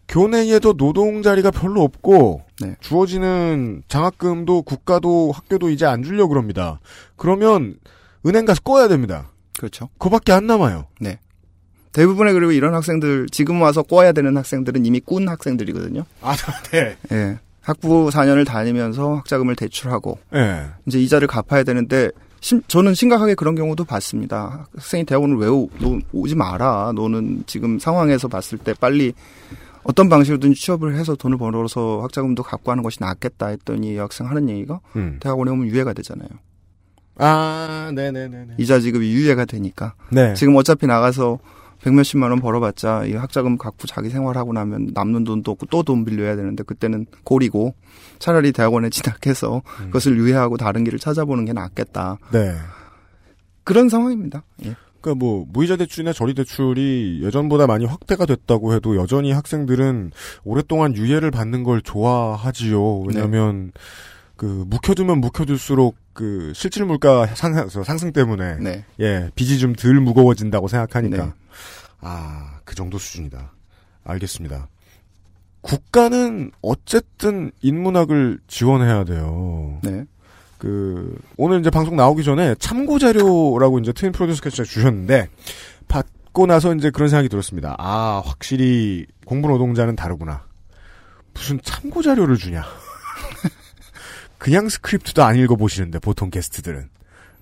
교내에도 노동 자리가 별로 없고 네. 주어지는 장학금도 국가도 학교도 이제 안 주려고 그럽니다. 그러면 은행 가서 꺼야 됩니다. 그렇죠. 그밖에 안 남아요. 네. 대부분의 그리고 이런 학생들 지금 와서 꿔야 되는 학생들은 이미 꾼 학생들이거든요. 아, 네. 예. 학부 4년을 다니면서 학자금을 대출하고 네. 이제 이자를 갚아야 되는데 심, 저는 심각하게 그런 경우도 봤습니다. 학생이 대학원을 왜 오, 너 오지 마라. 너는 지금 상황에서 봤을 때 빨리 어떤 방식으로든 취업을 해서 돈을 벌어서 학자금도 갖고 하는 것이 낫겠다 했더니 이 학생 하는 얘기가 음. 대학원에 오면 유예가 되잖아요. 아, 네네네네. 이자 지급이 유예가 되니까. 네. 지금 어차피 나가서 백 몇십만 원 벌어봤자 이 학자금 갖고 자기 생활하고 나면 남는 돈도 없고 또 돈 빌려야 되는데 그때는 고리고 차라리 대학원에 진학해서 음. 그것을 유예하고 다른 길을 찾아보는 게 낫겠다. 네. 그런 상황입니다. 예. 그러니까 뭐 무이자 대출이나 저리 대출이 예전보다 많이 확대가 됐다고 해도 여전히 학생들은 오랫동안 유예를 받는 걸 좋아하지요. 왜냐하면 그 묵혀두면 묵혀둘수록 그 실질 물가 상승, 상승 때문에 네. 예 빚이 좀 덜 무거워진다고 생각하니까 네. 아그 정도 수준이다. 알겠습니다. 국가는 어쨌든 인문학을 지원해야 돼요. 네. 그 오늘 이제 방송 나오기 전에 참고 자료라고 이제 트윈 프로듀스께서 주셨는데 받고 나서 이제 그런 생각이 들었습니다. 아 확실히 공부 노동자는 다르구나. 무슨 참고 자료를 주냐? 그냥 스크립트도 안 읽어보시는데 보통 게스트들은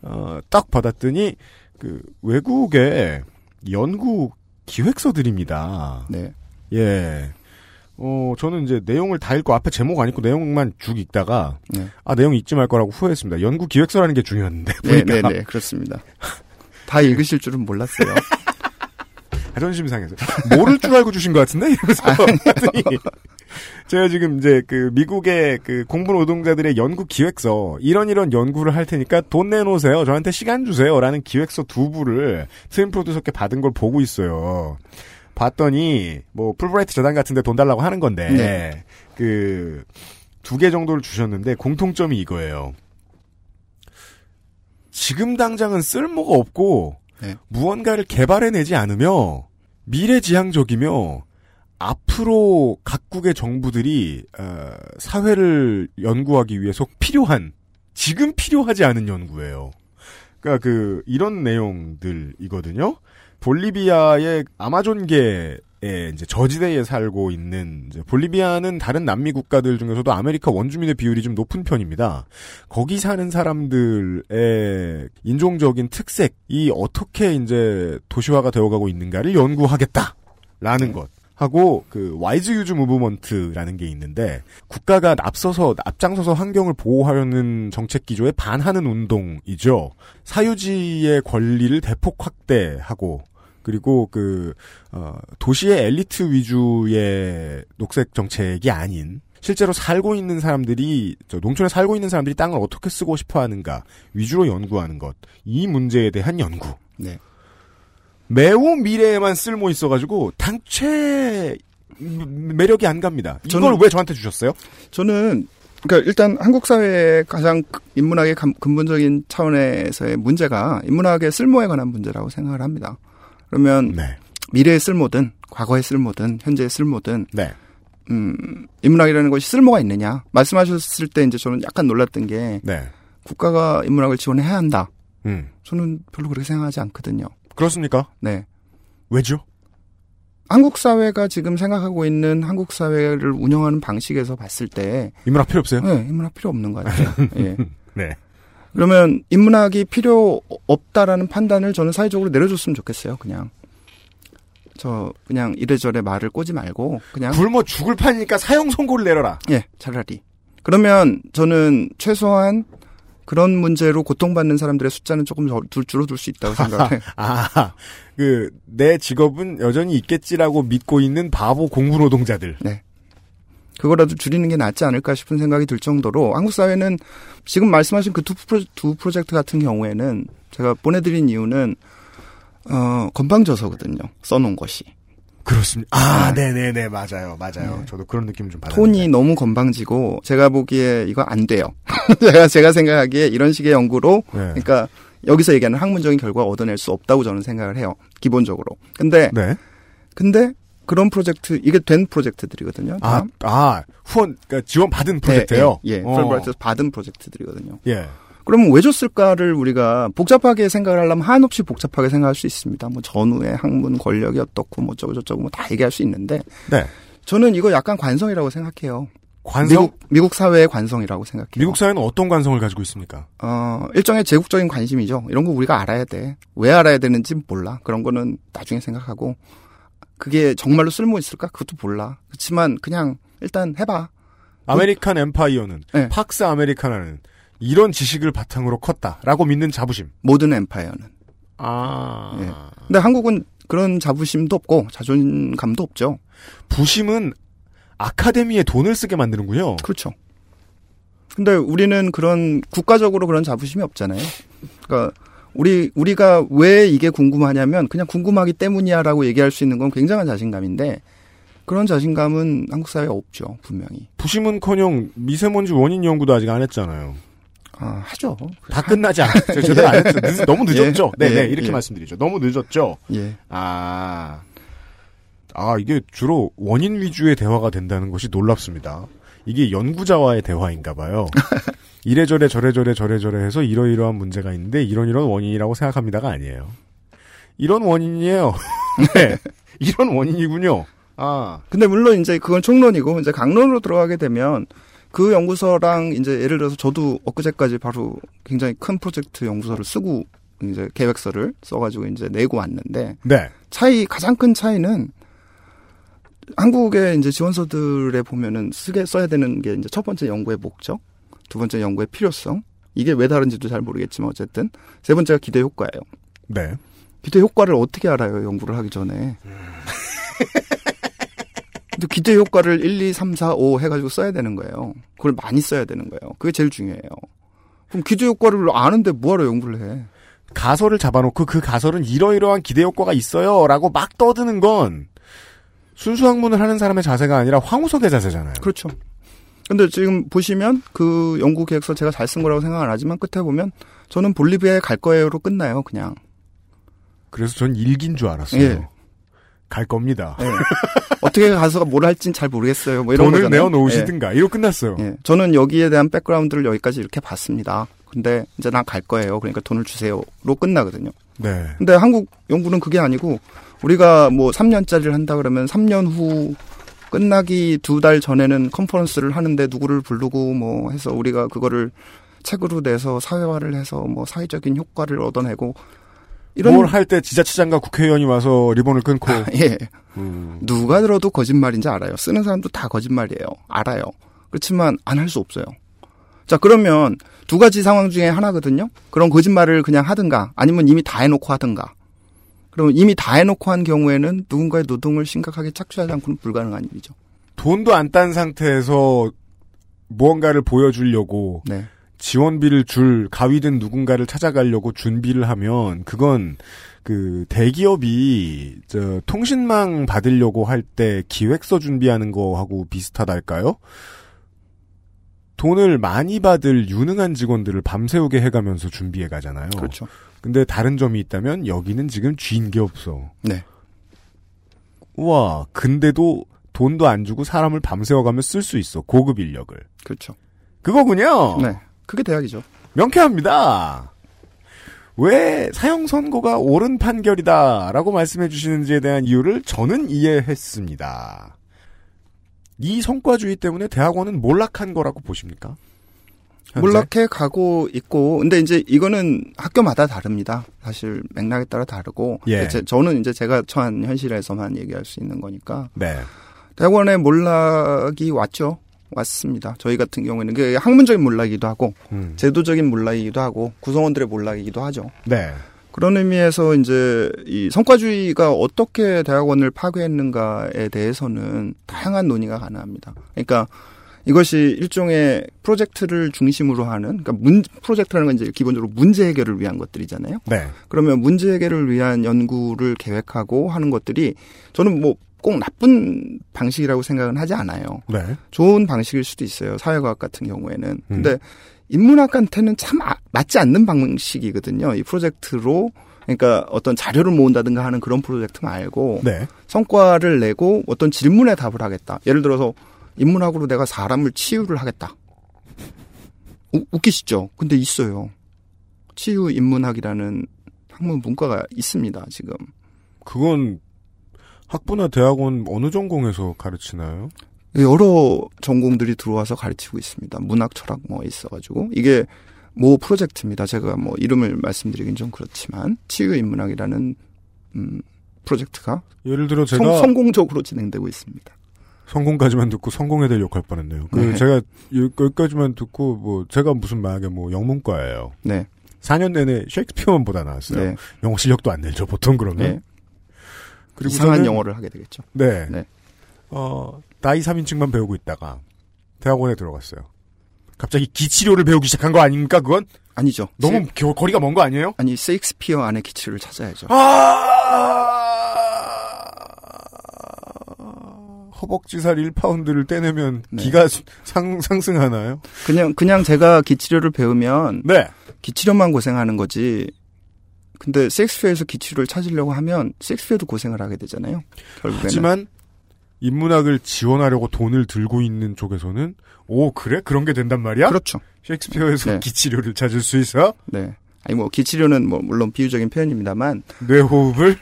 어, 딱 받았더니 그 외국의 연구 기획서들입니다. 네. 예. 어, 저는 이제 내용을 다 읽고 앞에 제목 안 읽고 내용만 쭉 읽다가 네. 아 내용 잊지 말 거라고 후회했습니다. 연구 기획서라는 게 중요한데 네, 보니까 네, 네, 그렇습니다. 다 읽으실 줄은 몰랐어요. 자존심 상해서 모를 줄 알고 주신 것 같은데 이러면서 했더니 제가 지금 이제 그 미국의 그 공부 노동자들의 연구 기획서 이런 이런 연구를 할 테니까 돈 내놓으세요. 저한테 시간 주세요라는 기획서 두 부를 트윈 프로듀서께 받은 걸 보고 있어요. 봤더니 뭐 풀브라이트 재단 같은데 돈 달라고 하는 건데 네. 그두 개 정도를 주셨는데 공통점이 이거예요. 지금 당장은 쓸모가 없고 네. 무언가를 개발해내지 않으며 미래지향적이며 앞으로 각국의 정부들이 어, 사회를 연구하기 위해서 필요한 지금 필요하지 않은 연구예요. 그러니까 그 이런 내용들이거든요. 볼리비아의 아마존계 에 이제 저지대에 살고 있는 볼리비아는 다른 남미 국가들 중에서도 아메리카 원주민의 비율이 좀 높은 편입니다. 거기 사는 사람들의 인종적인 특색이 어떻게 이제 도시화가 되어가고 있는가를 연구하겠다라는 것. 하고 그 Wise Use Movement라는 게 있는데 국가가 앞서서 앞장서서 환경을 보호하려는 정책 기조에 반하는 운동이죠. 사유지의 권리를 대폭 확대하고 그리고 그 어, 도시의 엘리트 위주의 녹색 정책이 아닌 실제로 살고 있는 사람들이 저 농촌에 살고 있는 사람들이 땅을 어떻게 쓰고 싶어 하는가 위주로 연구하는 것 이 문제에 대한 연구. 네. 매우 미래에만 쓸모 있어가지고 당최 매력이 안 갑니다. 이걸 저는- 왜 저한테 주셨어요? 저는 그러니까 일단 한국 사회의 가장 인문학의 감- 근본적인 차원에서의 문제가 인문학의 쓸모에 관한 문제라고 생각을 합니다. 그러면 네. 미래의 쓸모든 과거의 쓸모든 현재의 쓸모든 네. 음, 인문학이라는 것이 쓸모가 있느냐 말씀하셨을 때 이제 저는 약간 놀랐던 게 네. 국가가 인문학을 지원해야 한다. 음. 저는 별로 그렇게 생각하지 않거든요. 그렇습니까? 네. 왜죠? 한국 사회가 지금 생각하고 있는 한국 사회를 운영하는 방식에서 봤을 때 인문학 필요 없어요? 네, 인문학 필요 없는 것 같아요. 예. 네. 그러면 인문학이 필요 없다라는 판단을 저는 사회적으로 내려줬으면 좋겠어요. 그냥 저 그냥 이래저래 말을 꼬지 말고 그냥 굶어 죽을 판이니까 사형 선고를 내려라. 예 차라리 그러면 저는 최소한 그런 문제로 고통받는 사람들의 숫자는 조금 더 줄- 줄어들 수 있다고 생각해요. 아, 그, 내 직업은 여전히 있겠지라고 믿고 있는 바보 공부 노동자들. 네. 그거라도 줄이는 게 낫지 않을까 싶은 생각이 들 정도로 한국 사회는 지금 말씀하신 그 두 프로, 두 프로젝트 같은 경우에는 제가 보내드린 이유는 어 건방져서거든요. 써놓은 것이 그렇습니다. 아, 네 네 네, 맞아요, 맞아요. 저도 그런 느낌 좀 받아요. 톤이 너무 건방지고 제가 보기에 이거 안 돼요. 제가 제가 생각하기에 이런 식의 연구로 네. 그러니까 여기서 얘기하는 학문적인 결과 얻어낼 수 없다고 저는 생각을 해요. 기본적으로. 근데 네. 근데 그런 프로젝트 이게 된 프로젝트들이거든요. 아, 아, 후원, 그러니까 지원 받은 프로젝트예요 예, 예, 어. 풀브라이트에서 받은 프로젝트들이거든요. 예. 그러면 왜 줬을까를 우리가 복잡하게 생각을 하려면 한없이 복잡하게 생각할 수 있습니다. 뭐 전후의 학문 권력이 어떻고 뭐 저거 저쩌고 뭐 다 얘기할 수 있는데 네. 저는 이거 약간 관성이라고 생각해요. 관성? 미국 미국 사회의 관성이라고 생각해요. 미국 사회는 어떤 관성을 가지고 있습니까? 어, 일종의 제국적인 관성이죠. 이런 거 우리가 알아야 돼. 왜 알아야 되는지 몰라. 그런 거는 나중에 생각하고 그게 정말로 쓸모 있을까? 그것도 몰라. 그렇지만 그냥 일단 해봐. American empire는 네. 팍스 아메리카나는 이런 지식을 바탕으로 컸다라고 믿는 자부심. 모든 empire는. 아. 예. 근데 한국은 그런 자부심도 없고 자존감도 없죠. 부심은 아카데미에 돈을 쓰게 만드는군요. 그렇죠. 근데 우리는 그런 국가적으로 그런 자부심이 없잖아요. 그러니까 우리 우리가 왜 이게 궁금하냐면 그냥 궁금하기 때문이야라고 얘기할 수 있는 건 굉장한 자신감인데 그런 자신감은 한국 사회에 없죠 분명히. 부심은커녕 미세먼지 원인 연구도 아직 안 했잖아요. 아 하죠. 다 끝나지 않았죠. 제대로 안 했죠. 늦- 너무 늦었죠. 예, 네네 예, 이렇게 예. 말씀드리죠. 너무 늦었죠. 예. 아. 아, 이게 주로 원인 위주의 대화가 된다는 것이 놀랍습니다. 이게 연구자와의 대화인가 봐요. 이래저래 저래저래 저래저래 해서 이러이러한 문제가 있는데 이런 이런 원인이라고 생각합니다가 아니에요. 이런 원인이에요. 네. 이런 원인이군요. 아. 근데 물론 이제 그건 총론이고 이제 강론으로 들어가게 되면 그 연구소랑 이제 예를 들어서 저도 엊그제까지 바로 굉장히 큰 프로젝트 연구서를 쓰고 이제 계획서를 써가지고 이제 내고 왔는데 네. 차이 가장 큰 차이는 한국의 이제 지원서들에 보면은 쓰게 써야 되는 게 이제 첫 번째 연구의 목적, 두 번째 연구의 필요성. 이게 왜 다른지도 잘 모르겠지만 어쨌든 세 번째가 기대 효과예요. 네. 기대 효과를 어떻게 알아요? 연구를 하기 전에. 근데 기대 효과를 1, 2, 3, 4, 5 해가지고 써야 되는 거예요. 그걸 많이 써야 되는 거예요. 그게 제일 중요해요. 그럼 기대 효과를 아는데 뭐하러 연구를 해? 가설을 잡아놓고 그 가설은 이러이러한 기대 효과가 있어요. 라고 막 떠드는 건 순수 학문을 하는 사람의 자세가 아니라 황우석의 자세잖아요. 그렇죠. 근데 지금 보시면 그 연구 계획서 제가 잘 쓴 거라고 생각 안 하지만 끝에 보면 저는 볼리비아에 갈 거예요로 끝나요, 그냥. 그래서 전 일기인 줄 알았어요. 예. 갈 겁니다. 예. 어떻게 가서 뭘 할진 잘 모르겠어요. 뭐 이런 돈을 거잖아요. 내어놓으시든가. 이러고 끝났어요. 예. 예. 저는 여기에 대한 백그라운드를 여기까지 이렇게 봤습니다. 근데 이제 난갈 거예요. 그러니까 돈을 주세요로 끝나거든요. 네. 근데 한국 연구는 그게 아니고 우리가 뭐 3년짜리를 한다 그러면 3년 후 끝나기 두 달 전에는 컨퍼런스를 하는데 누구를 부르고 뭐 해서 우리가 그거를 책으로 내서 사회화를 해서 뭐 사회적인 효과를 얻어내고 이런 뭘 할 때 지자체장과 국회의원이 와서 리본을 끊고. 예. 음. 누가 들어도 거짓말인지 알아요. 쓰는 사람도 다 거짓말이에요. 알아요. 그렇지만 안 할 수 없어요. 자, 그러면 두 가지 상황 중에 하나거든요. 그런 거짓말을 그냥 하든가 아니면 이미 다 해놓고 하든가. 그러면 이미 다 해놓고 한 경우에는 누군가의 노동을 심각하게 착취하지 않고는 불가능한 일이죠. 돈도 안 딴 상태에서 무언가를 보여주려고 네. 지원비를 줄 가위든 누군가를 찾아가려고 준비를 하면 그건 그 대기업이 저 통신망 받으려고 할 때 기획서 준비하는 거하고 비슷하달까요? 돈을 많이 받을 유능한 직원들을 밤새우게 해가면서 준비해 가잖아요. 그렇죠. 근데 다른 점이 있다면 여기는 지금 쥐인 게 없어. 네. 우와, 근데도 돈도 안 주고 사람을 밤새워가며 쓸 수 있어. 고급 인력을. 그렇죠. 그거군요. 네. 그게 대학이죠. 명쾌합니다. 왜 사형 선고가 옳은 판결이다라고 말씀해 주시는지에 대한 이유를 저는 이해했습니다. 이 성과주의 때문에 대학원은 몰락한 거라고 보십니까? 현재? 몰락해 가고 있고, 근데 이제 이거는 학교마다 다릅니다. 사실 맥락에 따라 다르고, 예. 제- 저는 이제 제가 처한 현실에서만 얘기할 수 있는 거니까 네. 대학원에 몰락이 왔죠. 왔습니다. 저희 같은 경우에는 그게 학문적인 몰락이기도 하고, 음. 제도적인 몰락이기도 하고, 구성원들의 몰락이기도 하죠. 네. 그런 의미에서 이제 이 성과주의가 어떻게 대학원을 파괴했는가에 대해서는 다양한 논의가 가능합니다. 그러니까 이것이 일종의 프로젝트를 중심으로 하는 그러니까 문 프로젝트라는 건 이제 기본적으로 문제 해결을 위한 것들이잖아요. 네. 그러면 문제 해결을 위한 연구를 계획하고 하는 것들이 저는 뭐 꼭 나쁜 방식이라고 생각은 하지 않아요. 네. 좋은 방식일 수도 있어요. 사회과학 같은 경우에는. 근데 인문학한테는 참 아- 맞지 않는 방식이거든요. 이 프로젝트로 그러니까 어떤 자료를 모은다든가 하는 그런 프로젝트 말고 네. 성과를 내고 어떤 질문에 답을 하겠다. 예를 들어서 인문학으로 내가 사람을 치유를 하겠다. 우- 웃기시죠? 근데 있어요. 치유 인문학이라는 학문 문과가 있습니다. 지금. 그건 학부나 대학원 어느 전공에서 가르치나요? 여러 전공들이 들어와서 가르치고 있습니다. 문학, 철학 뭐 있어가지고 이게 모 프로젝트입니다. 제가 뭐 이름을 말씀드리긴 좀 그렇지만 치유 인문학이라는 음, 프로젝트가 예를 들어 제가 성, 성공적으로 진행되고 있습니다. 성공까지만 듣고 성공에 대해 욕할 뻔했네요. 그 네. 제가 여- 여기까지만 듣고 뭐 제가 무슨 만약에 뭐 영문과예요. 네. 4년 내내 셰익스피어만 보다 나왔어요. 네. 영어 실력도 안 늘죠 보통 그러면. 네. 그리고 이상한 영어를 하게 되겠죠. 네. 네. 어 나이 3인칭만 배우고 있다가 대학원에 들어갔어요. 갑자기 기치료를 배우기 시작한 거 아닙니까 그건? 아니죠. 너무 세- 겨- 거리가 먼 거 아니에요? 아니 세익스피어 안에 기치를 찾아야죠. 아 허벅지살 1파운드를 떼내면 네. 기가 상, 상승하나요? 그냥 그냥 제가 기치료를 배우면 네. 기치료만 고생하는 거지. 근데 섹스피어에서 기치료를 찾으려고 하면 섹스피어도 고생을 하게 되잖아요. 결국에는. 하지만 인문학을 지원하려고 돈을 들고 있는 쪽에서는 오 그래 그런 게 된단 말이야? 그렇죠. 셰익스피어에서 네. 기치료를 찾을 수 있어? 네. 아니 뭐 기치료는 뭐 물론 비유적인 표현입니다만 뇌호흡을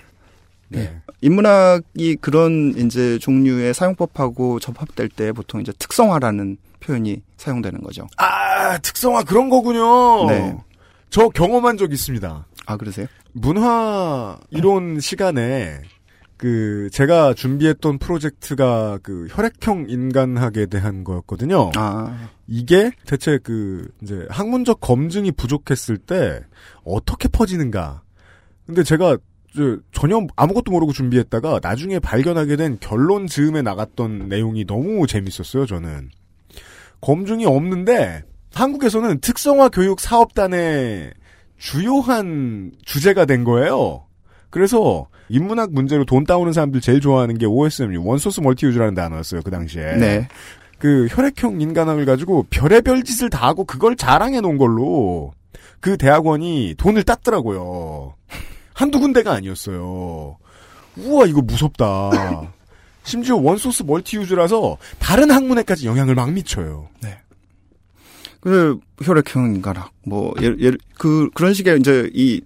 네. 인문학이 그런 이제 종류의 사용법하고 접합될 때 보통 이제 특성화라는 표현이 사용되는 거죠. 아 특성화 그런 거군요. 네. 저 경험한 적 있습니다. 아 그러세요? 문화 이론 시간에 그 제가 준비했던 프로젝트가 그 혈액형 인간학에 대한 거였거든요. 아 이게 대체 그 이제 학문적 검증이 부족했을 때 어떻게 퍼지는가. 근데 제가 저 전혀 아무것도 모르고 준비했다가 나중에 발견하게 된 결론 즈음에 나갔던 내용이 너무 재밌었어요, 저는. 검증이 없는데 한국에서는 특성화 교육 사업단의 주요한 주제가 된 거예요. 그래서 인문학 문제로 돈 따오는 사람들 제일 좋아하는 게 OSMU, 원소스 멀티유즈라는 단어였어요, 그 당시에. 네. 그 혈액형 인간학을 가지고 별의별 짓을 다 하고 그걸 자랑해 놓은 걸로 그 대학원이 돈을 땄더라고요. 한두 군데가 아니었어요. 우와 이거 무섭다. 심지어 원소스 멀티유즈라서 다른 학문에까지 영향을 막 미쳐요. 그 혈액형 인간학 뭐 예를, 예를 그 그런 식의 이제 이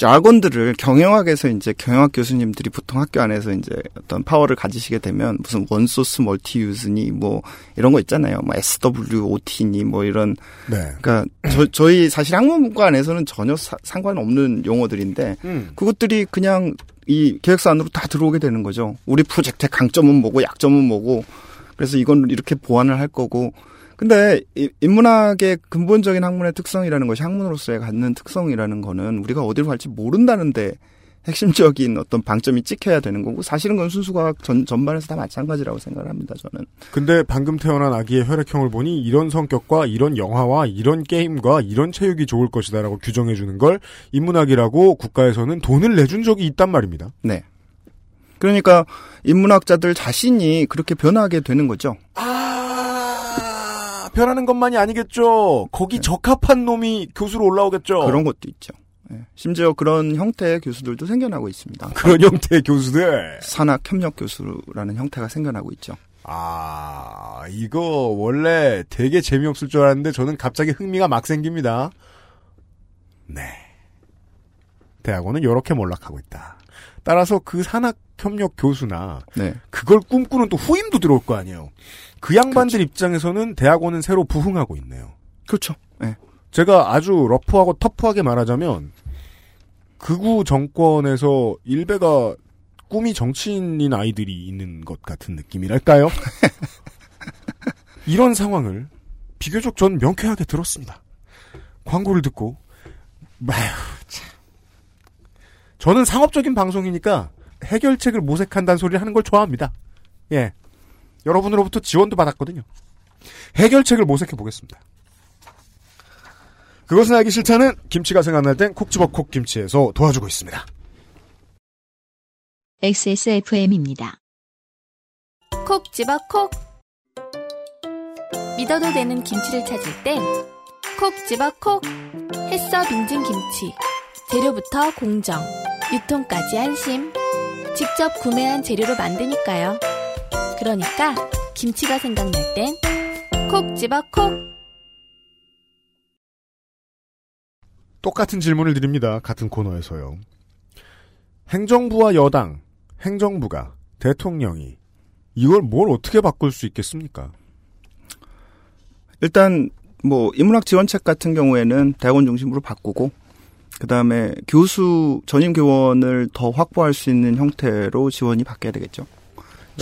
자건들을 경영학에서 이제 경영학 교수님들이 보통 학교 안에서 이제 어떤 파워를 가지시게 되면 무슨 원소스 멀티유즈니 뭐 이런 거 있잖아요. 뭐 SWOT니 뭐 이런 네. 그러니까 저, 저희 사실 학문과 안에서는 전혀 사- 상관없는 용어들인데 음. 그것들이 그냥 이 계획서 안으로 다 들어오게 되는 거죠. 우리 프로젝트의 강점은 뭐고 약점은 뭐고 그래서 이건 이렇게 보완을 할 거고 근데 이- 인문학의 근본적인 학문의 특성이라는 것이 학문으로서의 갖는 특성이라는 거는 우리가 어디로 갈지 모른다는데 핵심적인 어떤 방점이 찍혀야 되는 거고 사실은 그건 순수과학 전, 전반에서 다 마찬가지라고 생각을 합니다 저는. 근데 방금 태어난 아기의 혈액형을 보니 이런 성격과 이런 영화와 이런 게임과 이런 체육이 좋을 것이다라고 규정해 주는 걸 인문학이라고 국가에서는 돈을 내준 적이 있단 말입니다. 네. 그러니까 인문학자들 자신이 그렇게 변하게 되는 거죠. 아, 변하는 것만이 아니겠죠. 거기 적합한 놈이 교수로 올라오겠죠. 네. 그런 것도 있죠 예. 심지어 그런 형태의 교수들도 생겨나고 있습니다 그런 형태의 교수들. 산학 협력 교수라는 형태가 생겨나고 있죠. 아, 이거 원래 되게 재미없을 줄 알았는데 저는 갑자기 흥미가 막 생깁니다. 네. 대학원은 이렇게 몰락하고 있다. 따라서 그 산학 협력 교수나 네. 그걸 꿈꾸는 또 후임도 들어올 거 아니에요. 그 양반들 입장에서는 대학원은 새로 부흥하고 있네요. 그렇죠. 네. 제가 아주 러프하고 터프하게 말하자면 극우 정권에서 일베가 꿈이 정치인인 아이들이 있는 것 같은 느낌이랄까요? 이런 상황을 비교적 전 명쾌하게 들었습니다. 광고를 듣고 아휴 참. 저는 상업적인 방송이니까 해결책을 모색한다는 소리를 하는 걸 좋아합니다. 예. 여러분으로부터 지원도 받았거든요. 해결책을 모색해 보겠습니다. 그것은 알기 싫다는 김치가 생각날 땐콕 집어 콕 김치에서 도와주고 있습니다. XSFM입니다. 콕 집어 콕. 믿어도 되는 김치를 찾을 땐 콕 집어 콕. 햇서 빙진 김치. 재료부터 공정, 유통까지 안심. 직접 구매한 재료로 만드니까요. 그러니까 김치가 생각날 땐 콕 집어 콕. 똑같은 질문을 드립니다. 같은 코너에서요. 행정부와 여당, 행정부가, 대통령이 이걸 뭘 어떻게 바꿀 수 있겠습니까? 일단 뭐 인문학 지원책 같은 경우에는 대학원 중심으로 바꾸고 그다음에 교수 전임 교원을 더 확보할 수 있는 형태로 지원이 바뀌어야 되겠죠.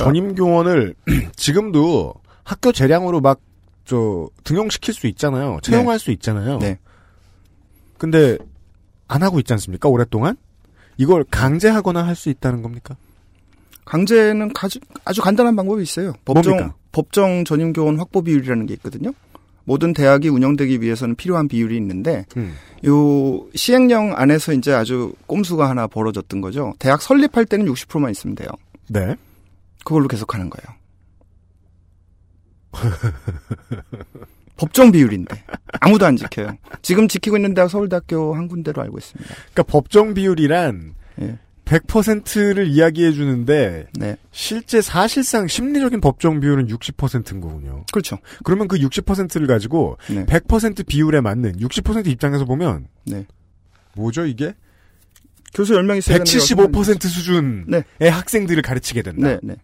전임 교원을 지금도 학교 재량으로 막 저 등용시킬 수 있잖아요. 채용할 수 있잖아요. 네. 근데 안 하고 있지 않습니까? 오랫동안 이걸 강제하거나 할 수 있다는 겁니까? 강제는 아주, 아주 간단한 방법이 있어요. 법정 뭡니까? 법정 전임 교원 확보 비율이라는 게 있거든요. 모든 대학이 운영되기 위해서는 필요한 비율이 있는데 음. 요 시행령 안에서 이제 아주 꼼수가 하나 벌어졌던 거죠. 대학 설립할 때는 60%만 있으면 돼요. 네. 그걸로 계속 하는 거예요. 법정 비율인데 아무도 안 지켜요. 지금 지키고 있는 대학 서울대학교 한 군데로 알고 있습니다. 그러니까 법정 비율이란 예. 100%를 이야기해 주는데 네. 실제 사실상 심리적인 법정 비율은 60%인 거군요. 그렇죠. 그러면 그 60%를 가지고 네. 100% 비율에 맞는 60% 입장에서 보면 네. 뭐죠 이게? 교수 10명 있어야 되는 게175% 수준의 네. 학생들을 가르치게 된다. 네, 네.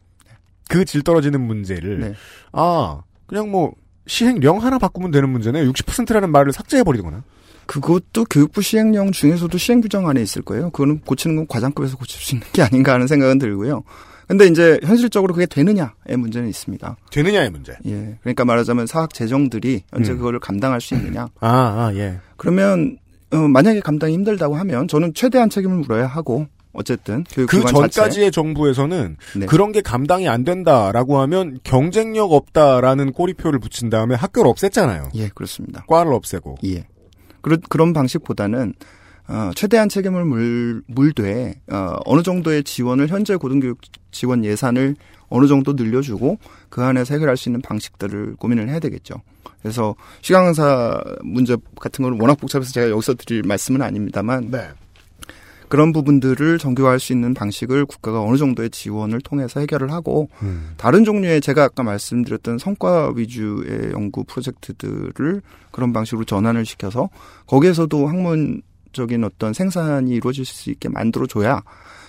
그 질 떨어지는 문제를 네. 아 그냥 뭐 시행령 하나 바꾸면 되는 문제네. 60%라는 말을 삭제해 버리거나. 그것도 교육부 시행령 중에서도 시행 규정 안에 있을 거예요. 그거는 고치는 건 과장급에서 고칠 수 있는 게 아닌가 하는 생각은 들고요. 근데 이제 현실적으로 그게 되느냐의 문제는 있습니다. 되느냐의 문제. 예. 그러니까 말하자면 사학 재정들이 언제 음. 그거를 감당할 수 있느냐. 아, 아 예. 그러면 어, 만약에 감당이 힘들다고 하면 저는 최대한 책임을 물어야 하고 어쨌든 그 교육기관 전까지의 정부에서는 네. 그런 게 감당이 안 된다라고 하면 경쟁력 없다라는 꼬리표를 붙인 다음에 학교를 없앴잖아요. 예 그렇습니다. 과를 없애고. 예. 그런 그런 방식보다는 어, 최대한 책임을 물, 물되 어, 어느 정도의 지원을 현재 고등교육 지원 예산을 어느 정도 늘려주고 그 안에서 해결할 수 있는 방식들을 고민을 해야 되겠죠. 그래서 시간 강사 문제 같은 거는 워낙 복잡해서 제가 여기서 드릴 말씀은 아닙니다만 네. 그런 부분들을 정교화할 수 있는 방식을 국가가 어느 정도의 지원을 통해서 해결을 하고 음. 다른 종류의 제가 아까 말씀드렸던 성과 위주의 연구 프로젝트들을 그런 방식으로 전환을 시켜서 거기에서도 학문적인 어떤 생산이 이루어질 수 있게 만들어 줘야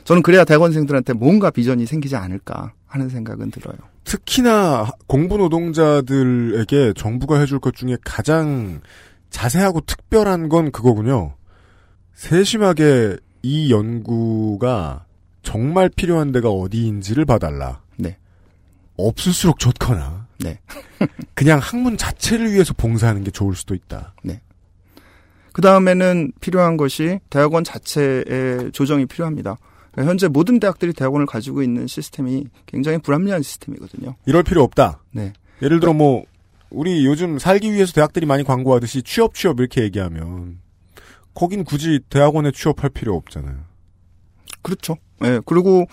저는 그래야 대학원생들한테 뭔가 비전이 생기지 않을까 하는 생각은 들어요. 특히나 공부 노동자들에게 정부가 해줄 것 중에 가장 자세하고 특별한 건 그거군요. 세심하게 이 연구가 정말 필요한 데가 어디인지를 봐달라. 네. 없을수록 좋거나. 네. 그냥 학문 자체를 위해서 봉사하는 게 좋을 수도 있다. 네. 그 다음에는 필요한 것이 대학원 자체의 조정이 필요합니다. 그러니까 현재 모든 대학들이 대학원을 가지고 있는 시스템이 굉장히 불합리한 시스템이거든요. 이럴 필요 없다. 네. 예를 들어 뭐 우리 요즘 살기 위해서 대학들이 많이 광고하듯이 취업 취업 이렇게 얘기하면 거긴 굳이 대학원에 취업할 필요 없잖아요. 그렇죠. 예, 그리고,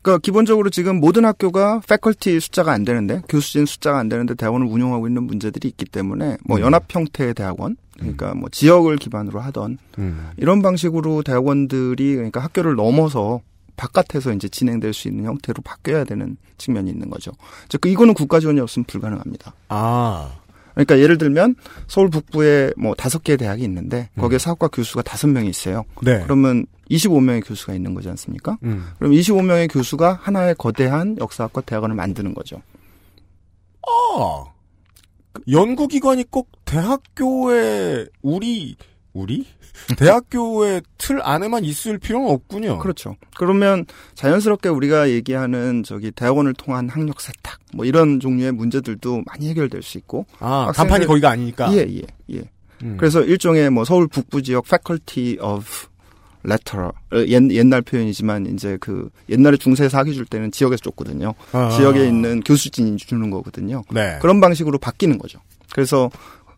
그니까, 기본적으로 지금 모든 학교가 패컬티 숫자가 안 되는데, 교수진 숫자가 안 되는데 대학원을 운영하고 있는 문제들이 있기 때문에, 뭐, 음. 연합 형태의 대학원, 그러니까 뭐, 지역을 기반으로 하던, 음. 이런 방식으로 대학원들이, 그러니까 학교를 넘어서, 바깥에서 이제 진행될 수 있는 형태로 바뀌어야 되는 측면이 있는 거죠. 즉, 그 이거는 국가 지원이 없으면 불가능합니다. 아. 그러니까 예를 들면 서울 북부에 뭐 다섯 개의 대학이 있는데 거기에 사학과 교수가 다섯 명이 있어요. 네. 그러면 25명의 교수가 있는 거지 않습니까? 음. 그럼 25명의 교수가 하나의 거대한 역사학과 대학원을 만드는 거죠. 아. 연구기관이 꼭 대학교에 우리 우리 대학교의 틀 안에만 있을 필요는 없군요. 그렇죠. 그러면 자연스럽게 우리가 얘기하는 저기 대학원을 통한 학력 세탁 뭐 이런 종류의 문제들도 많이 해결될 수 있고. 아, 학생들- 간판이 거기가 아니니까. 예, 예, 예. 음. 그래서 일종의 뭐 서울 북부 지역 faculty of letter 어, 옛, 옛날 표현이지만 이제 그 옛날에 중세에서 학위 줄 때는 지역에서 줬거든요. 아. 지역에 있는 교수진이 주는 거거든요. 네. 그런 방식으로 바뀌는 거죠. 그래서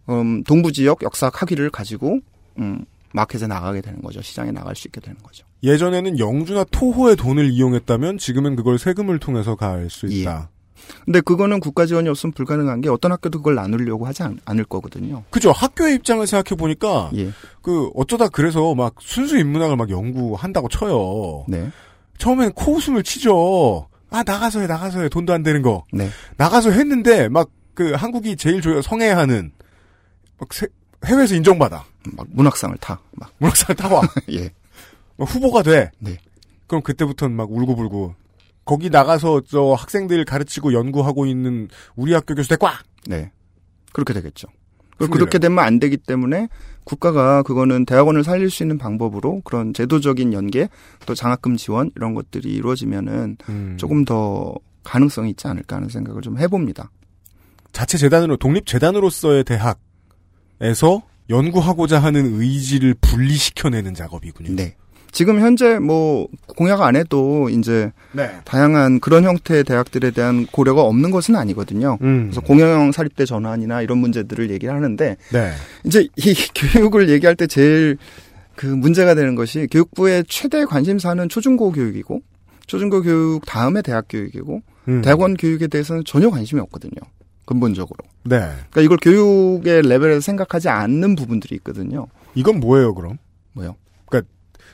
음, 동부 지역 역사학 학위를 가지고 음, 마켓에 나가게 되는 거죠. 시장에 나갈 수 있게 되는 거죠. 예전에는 영주나 토호의 돈을 이용했다면 지금은 그걸 세금을 통해서 갈수 예. 있다. 근데 그거는 국가 지원이 없으면 불가능한 게 어떤 학교도 그걸 나누려고 하지 않, 을 거거든요. 그죠? 학교의 입장을 생각해 보니까 예. 그 어쩌다 그래서 막 순수 인문학을 막 연구한다고 쳐요. 네. 처음엔 코웃음을 치죠. 아 나가서 해 나가서 해 돈도 안 되는 거. 네. 나가서 했는데 막 그 한국이 제일 조- 성애하는 막 세- 해외에서 인정받아. 막 문학상을 타. 막. 문학상 타와. 예. 막 후보가 돼. 네. 그럼 그때부터는 막 울고불고. 거기 나가서 저 학생들 가르치고 연구하고 있는 우리 학교 교수 대꽉. 네. 그렇게 되겠죠. 그렇게 되면 안 되기 때문에 국가가 그거는 대학원을 살릴 수 있는 방법으로 그런 제도적인 연계 또 장학금 지원 이런 것들이 이루어지면은 음. 조금 더 가능성이 있지 않을까 하는 생각을 좀 해봅니다. 자체 재단으로 독립 재단으로서의 대학 에서 연구하고자 하는 의지를 분리시켜내는 작업이군요. 네. 지금 현재 뭐 공약 안 해도 이제 네. 다양한 그런 형태의 대학들에 대한 고려가 없는 것은 아니거든요. 음. 그래서 공영 사립대 전환이나 이런 문제들을 얘기를 하는데 네. 이제 이 교육을 얘기할 때 제일 그 문제가 되는 것이 교육부의 최대 관심사는 초중고 교육이고 초중고 교육 다음에 대학 교육이고 음. 대학원 교육에 대해서는 전혀 관심이 없거든요. 근본적으로. 네. 그러니까 이걸 교육의 레벨에서 생각하지 않는 부분들이 있거든요. 이건 뭐예요, 그럼? 뭐요? 그러니까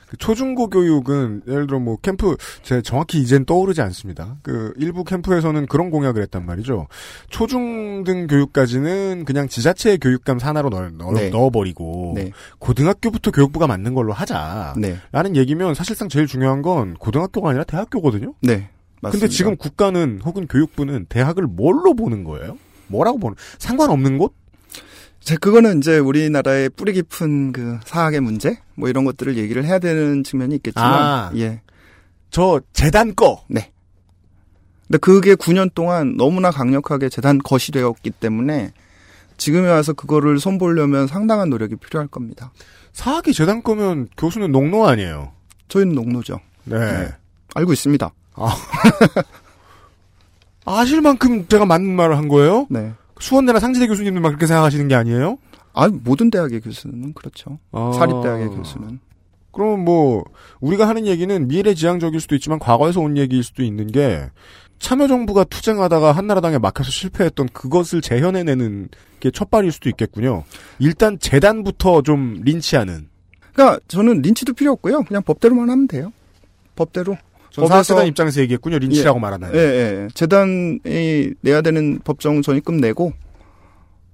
그 초중고 교육은 예를 들어 뭐 캠프 제 정확히 이젠 떠오르지 않습니다. 그 일부 캠프에서는 그런 공약을 했단 말이죠. 초중등 교육까지는 그냥 지자체의 교육감 산하로 넣, 넣, 네. 넣어버리고 네. 고등학교부터 교육부가 맞는 걸로 하자. 네. 라는 얘기면 사실상 제일 중요한 건 고등학교가 아니라 대학교거든요. 네. 맞습니다. 근데 지금 국가는 혹은 교육부는 대학을 뭘로 보는 거예요? 뭐라고 보는? 상관없는 곳? 제 그거는 이제 우리나라의 뿌리 깊은 그 사학의 문제 뭐 이런 것들을 얘기를 해야 되는 측면이 있겠지만 아. 예. 저 재단 거. 네. 근데 그게 9년 동안 너무나 강력하게 재단 것이 되었기 때문에 지금에 와서 그거를 손보려면 상당한 노력이 필요할 겁니다. 사학이 재단 거면 교수는 농노 아니에요? 저희는 농노죠. 네. 네. 알고 있습니다. 아. 아실 만큼 제가 맞는 말을 한 거예요? 네. 수원대나 상지대 교수님들만 그렇게 생각하시는 게 아니에요? 아, 모든 대학의 교수는 그렇죠. 아. 사립대학의 교수는. 그럼 뭐 우리가 하는 얘기는 미래 지향적일 수도 있지만 과거에서 온 얘기일 수도 있는 게 참여정부가 투쟁하다가 한나라당에 막혀서 실패했던 그것을 재현해내는 게 첫발일 수도 있겠군요. 일단 재단부터 좀 린치하는. 그러니까 저는 린치도 필요 없고요. 그냥 법대로만 하면 돼요. 법대로. 전 사학재단 입장에서 얘기했군요. 린치라고 말하나요? 예, 예. 재단이 내야 되는 법정 전입금 내고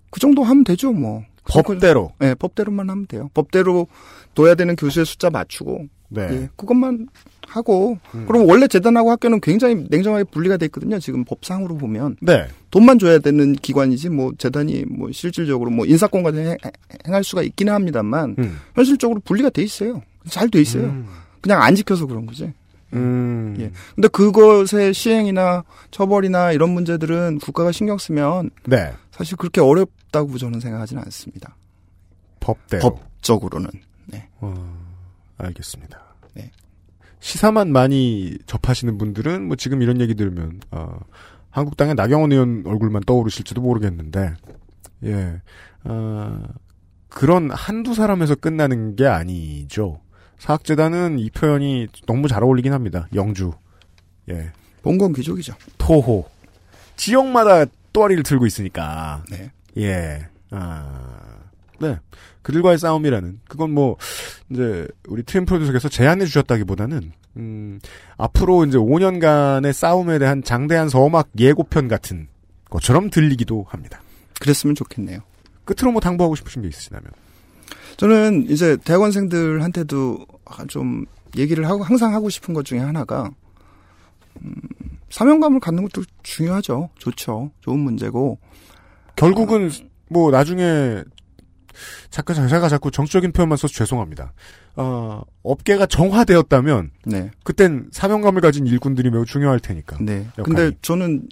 그 정도 하면 되죠, 뭐. 법대로. 예, 법대로만 하면 돼요. 법대로 둬야 되는 교수의 숫자 맞추고. 네. 예, 그것만 하고. 음. 그럼 원래 재단하고 학교는 굉장히 냉정하게 분리가 돼 있거든요. 지금 법상으로 보면. 네. 돈만 줘야 되는 기관이지 뭐 재단이 뭐 실질적으로 뭐 인사권까지 행- 행할 수가 있기는 합니다만 음. 현실적으로 분리가 돼 있어요. 잘 돼 있어요. 음. 그냥 안 지켜서 그런 거지. 음. 예. 근데 그것의 시행이나 처벌이나 이런 문제들은 국가가 신경 쓰면 네. 사실 그렇게 어렵다고 저는 생각하지는 않습니다. 법대로. 법적으로는. 네. 어, 알겠습니다. 네. 시사만 많이 접하시는 분들은 뭐 지금 이런 얘기 들으면 어, 한국당의 나경원 의원 얼굴만 떠오르실지도 모르겠는데 예 어, 그런 한두 사람에서 끝나는 게 아니죠. 사학재단은 이 표현이 너무 잘 어울리긴 합니다. 영주, 예, 봉건 귀족이죠. 토호 지역마다 또아리를 틀고 있으니까 네. 예. 아. 네. 그들과의 싸움이라는 그건 뭐 이제 우리 트림 프로듀서께서 제안해 주셨다기보다는 음, 앞으로 이제 5년간의 싸움에 대한 장대한 서막 예고편 같은 것처럼 들리기도 합니다. 그랬으면 좋겠네요. 끝으로 뭐 당부하고 싶으신 게 있으시다면. 저는 이제 대학원생들한테도 좀 얘기를 하고 항상 하고 싶은 것 중에 하나가 음, 사명감을 갖는 것도 중요하죠. 좋죠. 좋은 문제고 결국은 뭐 나중에 잠깐 제가 자꾸 정치적인 표현만 써서 죄송합니다. 어, 업계가 정화되었다면 네. 그땐 사명감을 가진 일꾼들이 매우 중요할 테니까. 네. 역할이. 근데 저는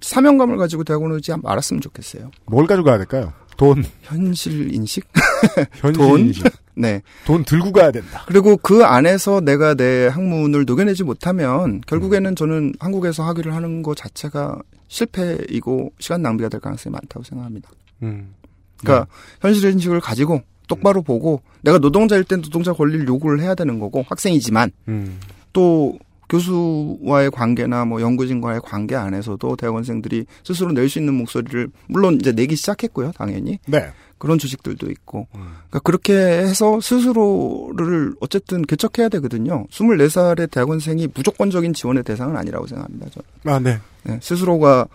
사명감을 가지고 대학원을 오지 말았으면 좋겠어요. 뭘 가져가야 될까요? 돈, 현실 인식? 현실 돈? 인식. 네. 돈 들고 가야 된다. 그리고 그 안에서 내가 내 학문을 녹여내지 못하면 결국에는 저는 한국에서 학위를 하는 것 자체가 실패이고 시간 낭비가 될 가능성이 많다고 생각합니다. 음. 그러니까 현실 인식을 가지고 똑바로 보고 내가 노동자일 땐 노동자 권리를 요구를 해야 되는 거고 학생이지만 음. 또 교수와의 관계나 뭐 연구진과의 관계 안에서도 대학원생들이 스스로 낼 수 있는 목소리를 물론 이제 내기 시작했고요, 당연히. 네. 그런 조직들도 있고. 음. 그러니까 그렇게 해서 스스로를 어쨌든 개척해야 되거든요. 24살의 대학원생이 무조건적인 지원의 대상은 아니라고 생각합니다. 저는. 아, 네. 네, 스스로가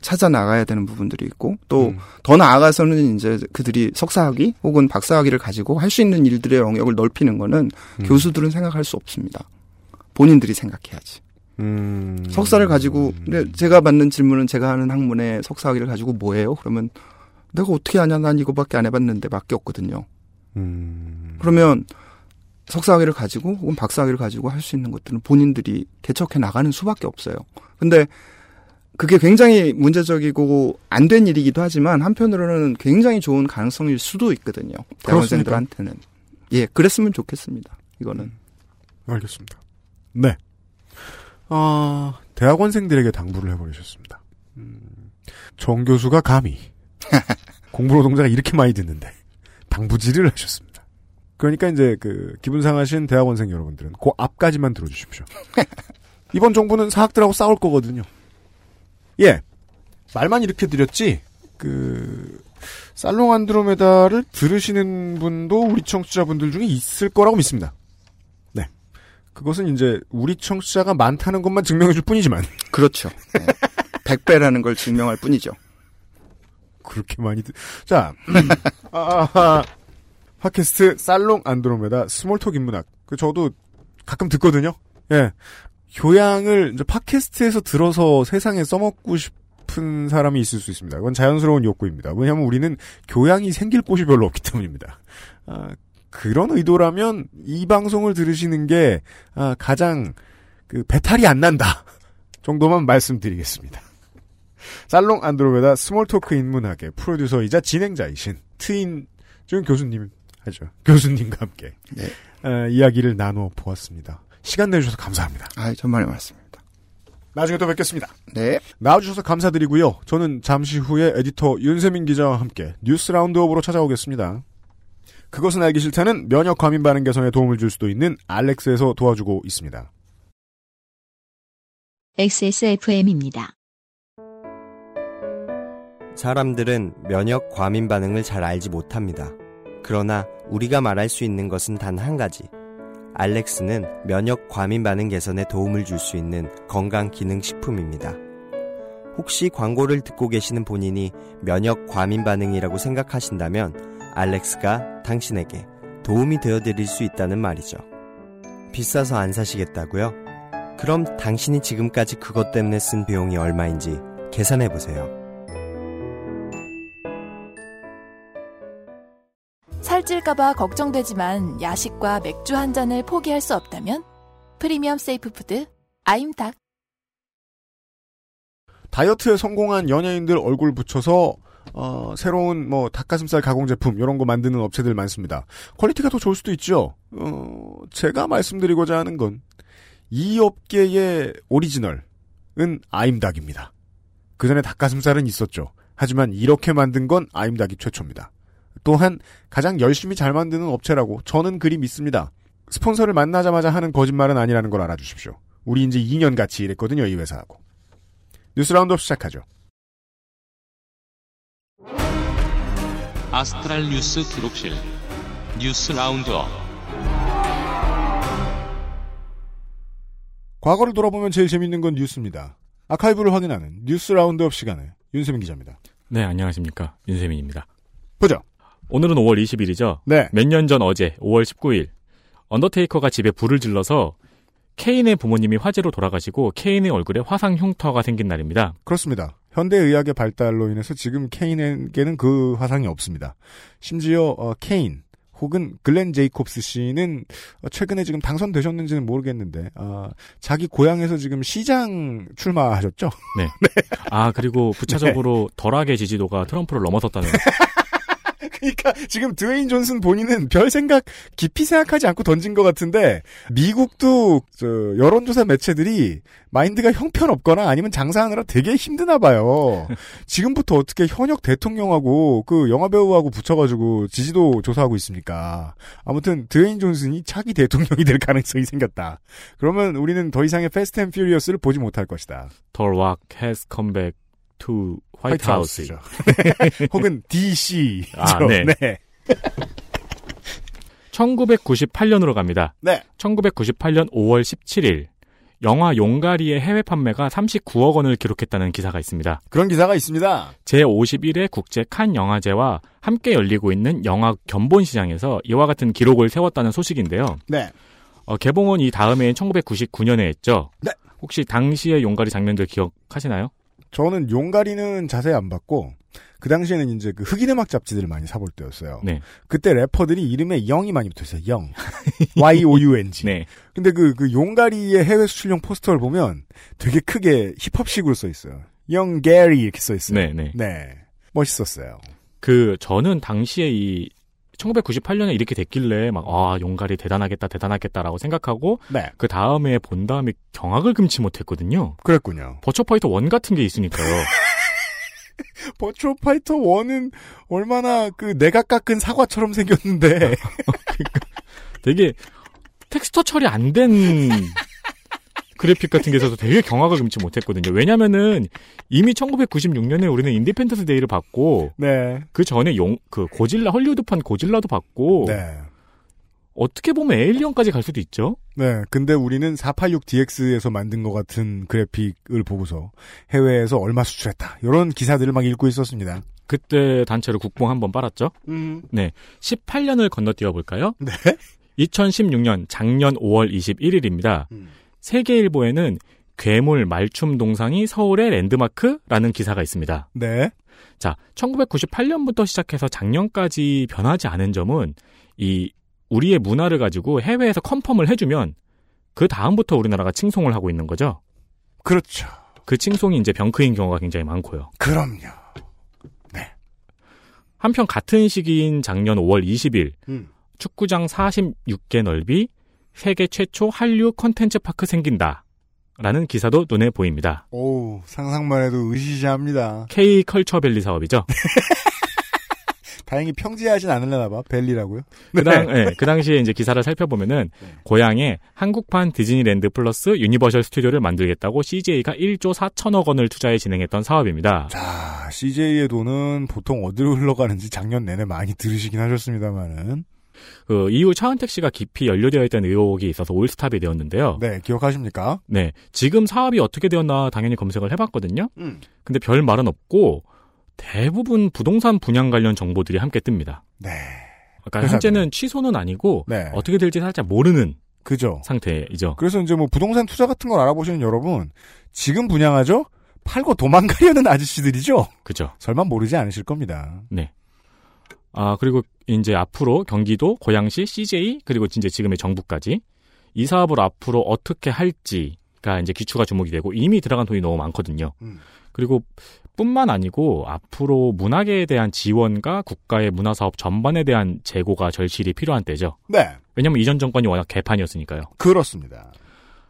찾아 나가야 되는 부분들이 있고 또 음. 더 나아가서는 이제 그들이 석사학위 혹은 박사학위를 가지고 할 수 있는 일들의 영역을 넓히는 거는 음. 교수들은 생각할 수 없습니다. 본인들이 생각해야지. 음. 석사를 가지고 근데 제가 받는 질문은 제가 하는 학문에 석사 학위를 가지고 뭐예요? 그러면 내가 어떻게 아냐? 난 이거밖에 안 해봤는데 밖에 없거든요. 음. 그러면 석사 학위를 가지고 혹은 박사 학위를 가지고 할 수 있는 것들은 본인들이 개척해 나가는 수밖에 없어요. 근데 그게 굉장히 문제적이고 안 된 일이기도 하지만 한편으로는 굉장히 좋은 가능성일 수도 있거든요. 대학원생들한테는. 예, 그랬으면 좋겠습니다. 이거는. 알겠습니다. 네. 아, 대학원생들에게 당부를 해버리셨습니다. 음, 정 교수가 감히 공부 노동자가 이렇게 많이 듣는데 당부질을 하셨습니다. 그러니까 이제 그 기분 상하신 대학원생 여러분들은 그 앞까지만 들어주십시오. 이번 정부는 사학들하고 싸울 거거든요. 예. 말만 이렇게 드렸지, 그, 살롱 안드로메다를 들으시는 분도 우리 청취자분들 중에 있을 거라고 믿습니다. 네. 그것은 이제 우리 청취자가 많다는 것만 증명해 줄 뿐이지만. 그렇죠. 네. 100배라는 걸 증명할 뿐이죠. 그렇게 많이 듣, 자, 아, 아, 팟캐스트 살롱 안드로메다 스몰톡 인문학. 그 저도 가끔 듣거든요. 예. 교양을 이제 팟캐스트에서 들어서 세상에 써먹고 싶은 사람이 있을 수 있습니다. 이건 자연스러운 욕구입니다. 왜냐하면 우리는 교양이 생길 곳이 별로 없기 때문입니다. 아, 그런 의도라면 이 방송을 들으시는 게 아, 가장 그 배탈이 안 난다 정도만 말씀드리겠습니다. 살롱 안드로메다 스몰토크 인문학의 프로듀서이자 진행자이신 트인 준 교수님 하죠. 교수님과 함께 네. 어, 이야기를 나누어 보았습니다. 시간 내주셔서 감사합니다. 아, 정말 고맙습니다. 나중에 또 뵙겠습니다. 네. 나와주셔서 감사드리고요. 저는 잠시 후에 에디터 윤세민 기자와 함께 뉴스 라운드업으로 찾아오겠습니다. 그것은 알기 싫다는 면역 과민 반응 개선에 도움을 줄 수도 있는 알렉스에서 도와주고 있습니다. XSFM입니다. 사람들은 면역 과민 반응을 잘 알지 못합니다. 그러나 우리가 말할 수 있는 것은 단 한 가지. 알렉스는 면역 과민 반응 개선에 도움을 줄 수 있는 건강 기능 식품입니다. 혹시 광고를 듣고 계시는 본인이 면역 과민 반응이라고 생각하신다면 알렉스가 당신에게 도움이 되어 드릴 수 있다는 말이죠. 비싸서 안 사시겠다고요? 그럼 당신이 지금까지 그것 때문에 쓴 비용이 얼마인지 계산해 보세요. 살찔까봐 걱정되지만 야식과 맥주 한 잔을 포기할 수 없다면 프리미엄 safe food 아임닭 다이어트에 성공한 연예인들 얼굴 붙여서 어, 새로운 뭐 닭가슴살 가공 제품 이런 거 만드는 업체들 많습니다. quality가 더 좋을 수도 있죠. 어, 제가 말씀드리고자 하는 건 이 업계의 오리지널은 아임닭입니다. 그 전에 닭가슴살은 있었죠. 하지만 이렇게 만든 건 아임닭이 최초입니다. 또한 가장 열심히 잘 만드는 업체라고 저는 그리 믿습니다. 스폰서를 만나자마자 하는 거짓말은 아니라는 걸 알아주십시오. 우리 이제 2년 같이 일했거든요, 이 회사하고. 뉴스 roundup 시작하죠. astral 뉴스 기록실 뉴스 roundup 과거를 돌아보면 제일 재밌는 건 뉴스입니다. 아카이브를 확인하는 뉴스 roundup 시간에 윤세민 기자입니다. 네, 안녕하십니까. 윤세민입니다. 보죠. 오늘은 5월 20일이죠. 네. 몇 년 전 어제 5월 19일 언더테이커가 집에 불을 질러서 케인의 부모님이 화재로 돌아가시고 케인의 얼굴에 화상 흉터가 생긴 날입니다. 그렇습니다. 현대의학의 발달로 인해서 지금 케인에게는 그 화상이 없습니다. 심지어 어, 케인 혹은 글렌 제이콥스 씨는 최근에 지금 당선되셨는지는 모르겠는데 어, 자기 고향에서 지금 시장 출마하셨죠? 네. 아 그리고 부차적으로 덜하게 지지도가 트럼프를 넘어섰다는. 그러니까 지금 드웨인 존슨 본인은 별 생각 깊이 생각하지 않고 던진 것 같은데 미국도 저 여론조사 매체들이 마인드가 형편없거나 아니면 장사하느라 되게 힘드나 봐요. 지금부터 어떻게 현역 대통령하고 그 영화 배우하고 붙여가지고 지지도 조사하고 있습니까? 아무튼 드웨인 존슨이 차기 대통령이 될 가능성이 생겼다. 그러면 우리는 더 이상의 Fast and Furious를 보지 못할 것이다. 덜왁 has come back to 화이트 하우스 죠. 혹은 DC. 아, 네. 네. 1998년으로 갑니다. 네. 1998년 5월 17일 영화 용가리의 해외 판매가 39억 원을 기록했다는 기사가 있습니다. 그런 기사가 있습니다. 제51회 국제 칸 영화제와 함께 열리고 있는 영화 견본 시장에서 이와 같은 기록을 세웠다는 소식인데요. 네. 어, 개봉은 이 다음해인 1999년에 했죠. 네. 혹시 당시의 용가리 장면들 기억하시나요? 저는 용가리는 자세히 안 봤고 그 당시에는 이제 그 흑인 음악 잡지들을 많이 사볼 때였어요. 네. 그때 래퍼들이 이름에 영이 많이 붙어있어요. 영. Y-O-U-N-G. 네. 근데 그, 그 용가리의 해외 수출용 포스터를 보면 되게 크게 힙합식으로 써 있어요. Young Gary 이렇게 써 있어요. 네, 네. 멋있었어요. 그 저는 당시에 이 1998년에 이렇게 됐길래 막 아 용가리 대단하겠다 대단하겠다라고 생각하고 네. 그 다음에 본 다음에 경악을 금치 못했거든요. 그랬군요. Virtua Fighter one 같은 게 있으니까요. Virtua Fighter 1은 얼마나 그 내가 깎은 사과처럼 생겼는데 되게 텍스처 처리 안 된 그래픽 같은 게 있어서 되게 경악을 금치 못했거든요. 왜냐면은 이미 1996년에 우리는 Independence Day를 봤고 네. 그 전에 용 그 고질라 헐리우드판 고질라도 봤고 네. 어떻게 보면 에일리언까지 갈 수도 있죠. 네, 근데 우리는 486DX에서 만든 것 같은 그래픽을 보고서 해외에서 얼마 수출했다. 이런 기사들을 막 읽고 있었습니다. 그때 단체로 국뽕 한 번 빨았죠. 음. 네. 18년을 건너뛰어 볼까요? 네. 2016년 작년 5월 21일입니다. 세계일보에는 괴물 말춤 동상이 서울의 랜드마크라는 기사가 있습니다. 네. 자, 1998년부터 시작해서 작년까지 변하지 않은 점은 이 우리의 문화를 가지고 해외에서 컨펌을 해주면 그 다음부터 우리나라가 칭송을 하고 있는 거죠. 그렇죠. 그 칭송이 이제 병크인 경우가 굉장히 많고요. 그럼요. 한편 같은 시기인 작년 5월 20일 음. 축구장 46개 넓이 세계 최초 한류 컨텐츠 파크 생긴다. 라는 기사도 눈에 보입니다. 오, 상상만 해도 으시시합니다. K 컬처밸리 사업이죠. 다행히 평지하진 않을려나 봐. 벨리라고요? 그, 당, 예, 그 당시에 이제 기사를 살펴보면은 고양에 한국판 디즈니랜드 플러스 유니버셜 스튜디오를 만들겠다고 CJ가 1조 4천억 원을 투자해 진행했던 사업입니다. 자, CJ의 돈은 보통 어디로 흘러가는지 작년 내내 많이 들으시긴 하셨습니다만은. 그 이후 차은택 씨가 깊이 연루되어 있던 의혹이 있어서 all stop이 되었는데요. 네, 기억하십니까? 네, 지금 사업이 어떻게 되었나 당연히 검색을 해봤거든요. 음. 근데 별 말은 없고 대부분 부동산 분양 관련 정보들이 함께 뜹니다. 네. 그러니까. 현재는 취소는 아니고 네. 어떻게 될지 살짝 모르는 그죠. 상태이죠. 그래서 이제 뭐 부동산 투자 같은 걸 알아보시는 여러분, 지금 분양하죠? 팔고 도망가려는 아저씨들이죠? 그죠. 설마 모르지 않으실 겁니다. 네. 아, 그리고 이제 앞으로 경기도, 고양시, CJ, 그리고 이제 지금의 정부까지 이 사업을 앞으로 어떻게 할지가 이제 기초가 주목이 되고 이미 들어간 돈이 너무 많거든요. 음. 그리고 뿐만 아니고 앞으로 문화계에 대한 지원과 국가의 문화 사업 전반에 대한 재고가 절실히 필요한 때죠. 네. 왜냐면 이전 정권이 워낙 개판이었으니까요. 그렇습니다.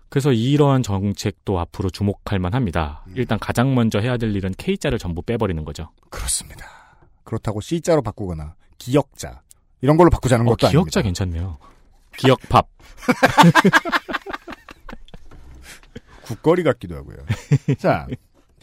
그래서 이런 정책도 앞으로 주목할 만합니다. 음. 일단 가장 먼저 해야 될 일은 K자를 전부 빼버리는 거죠. 그렇습니다. 그렇다고 C자로 바꾸거나 기역자 이런 걸로 바꾸자는 어, 것도 기억자 아닙니다. 괜찮네요. 기억밥. 국거리 같기도 하고요. 자,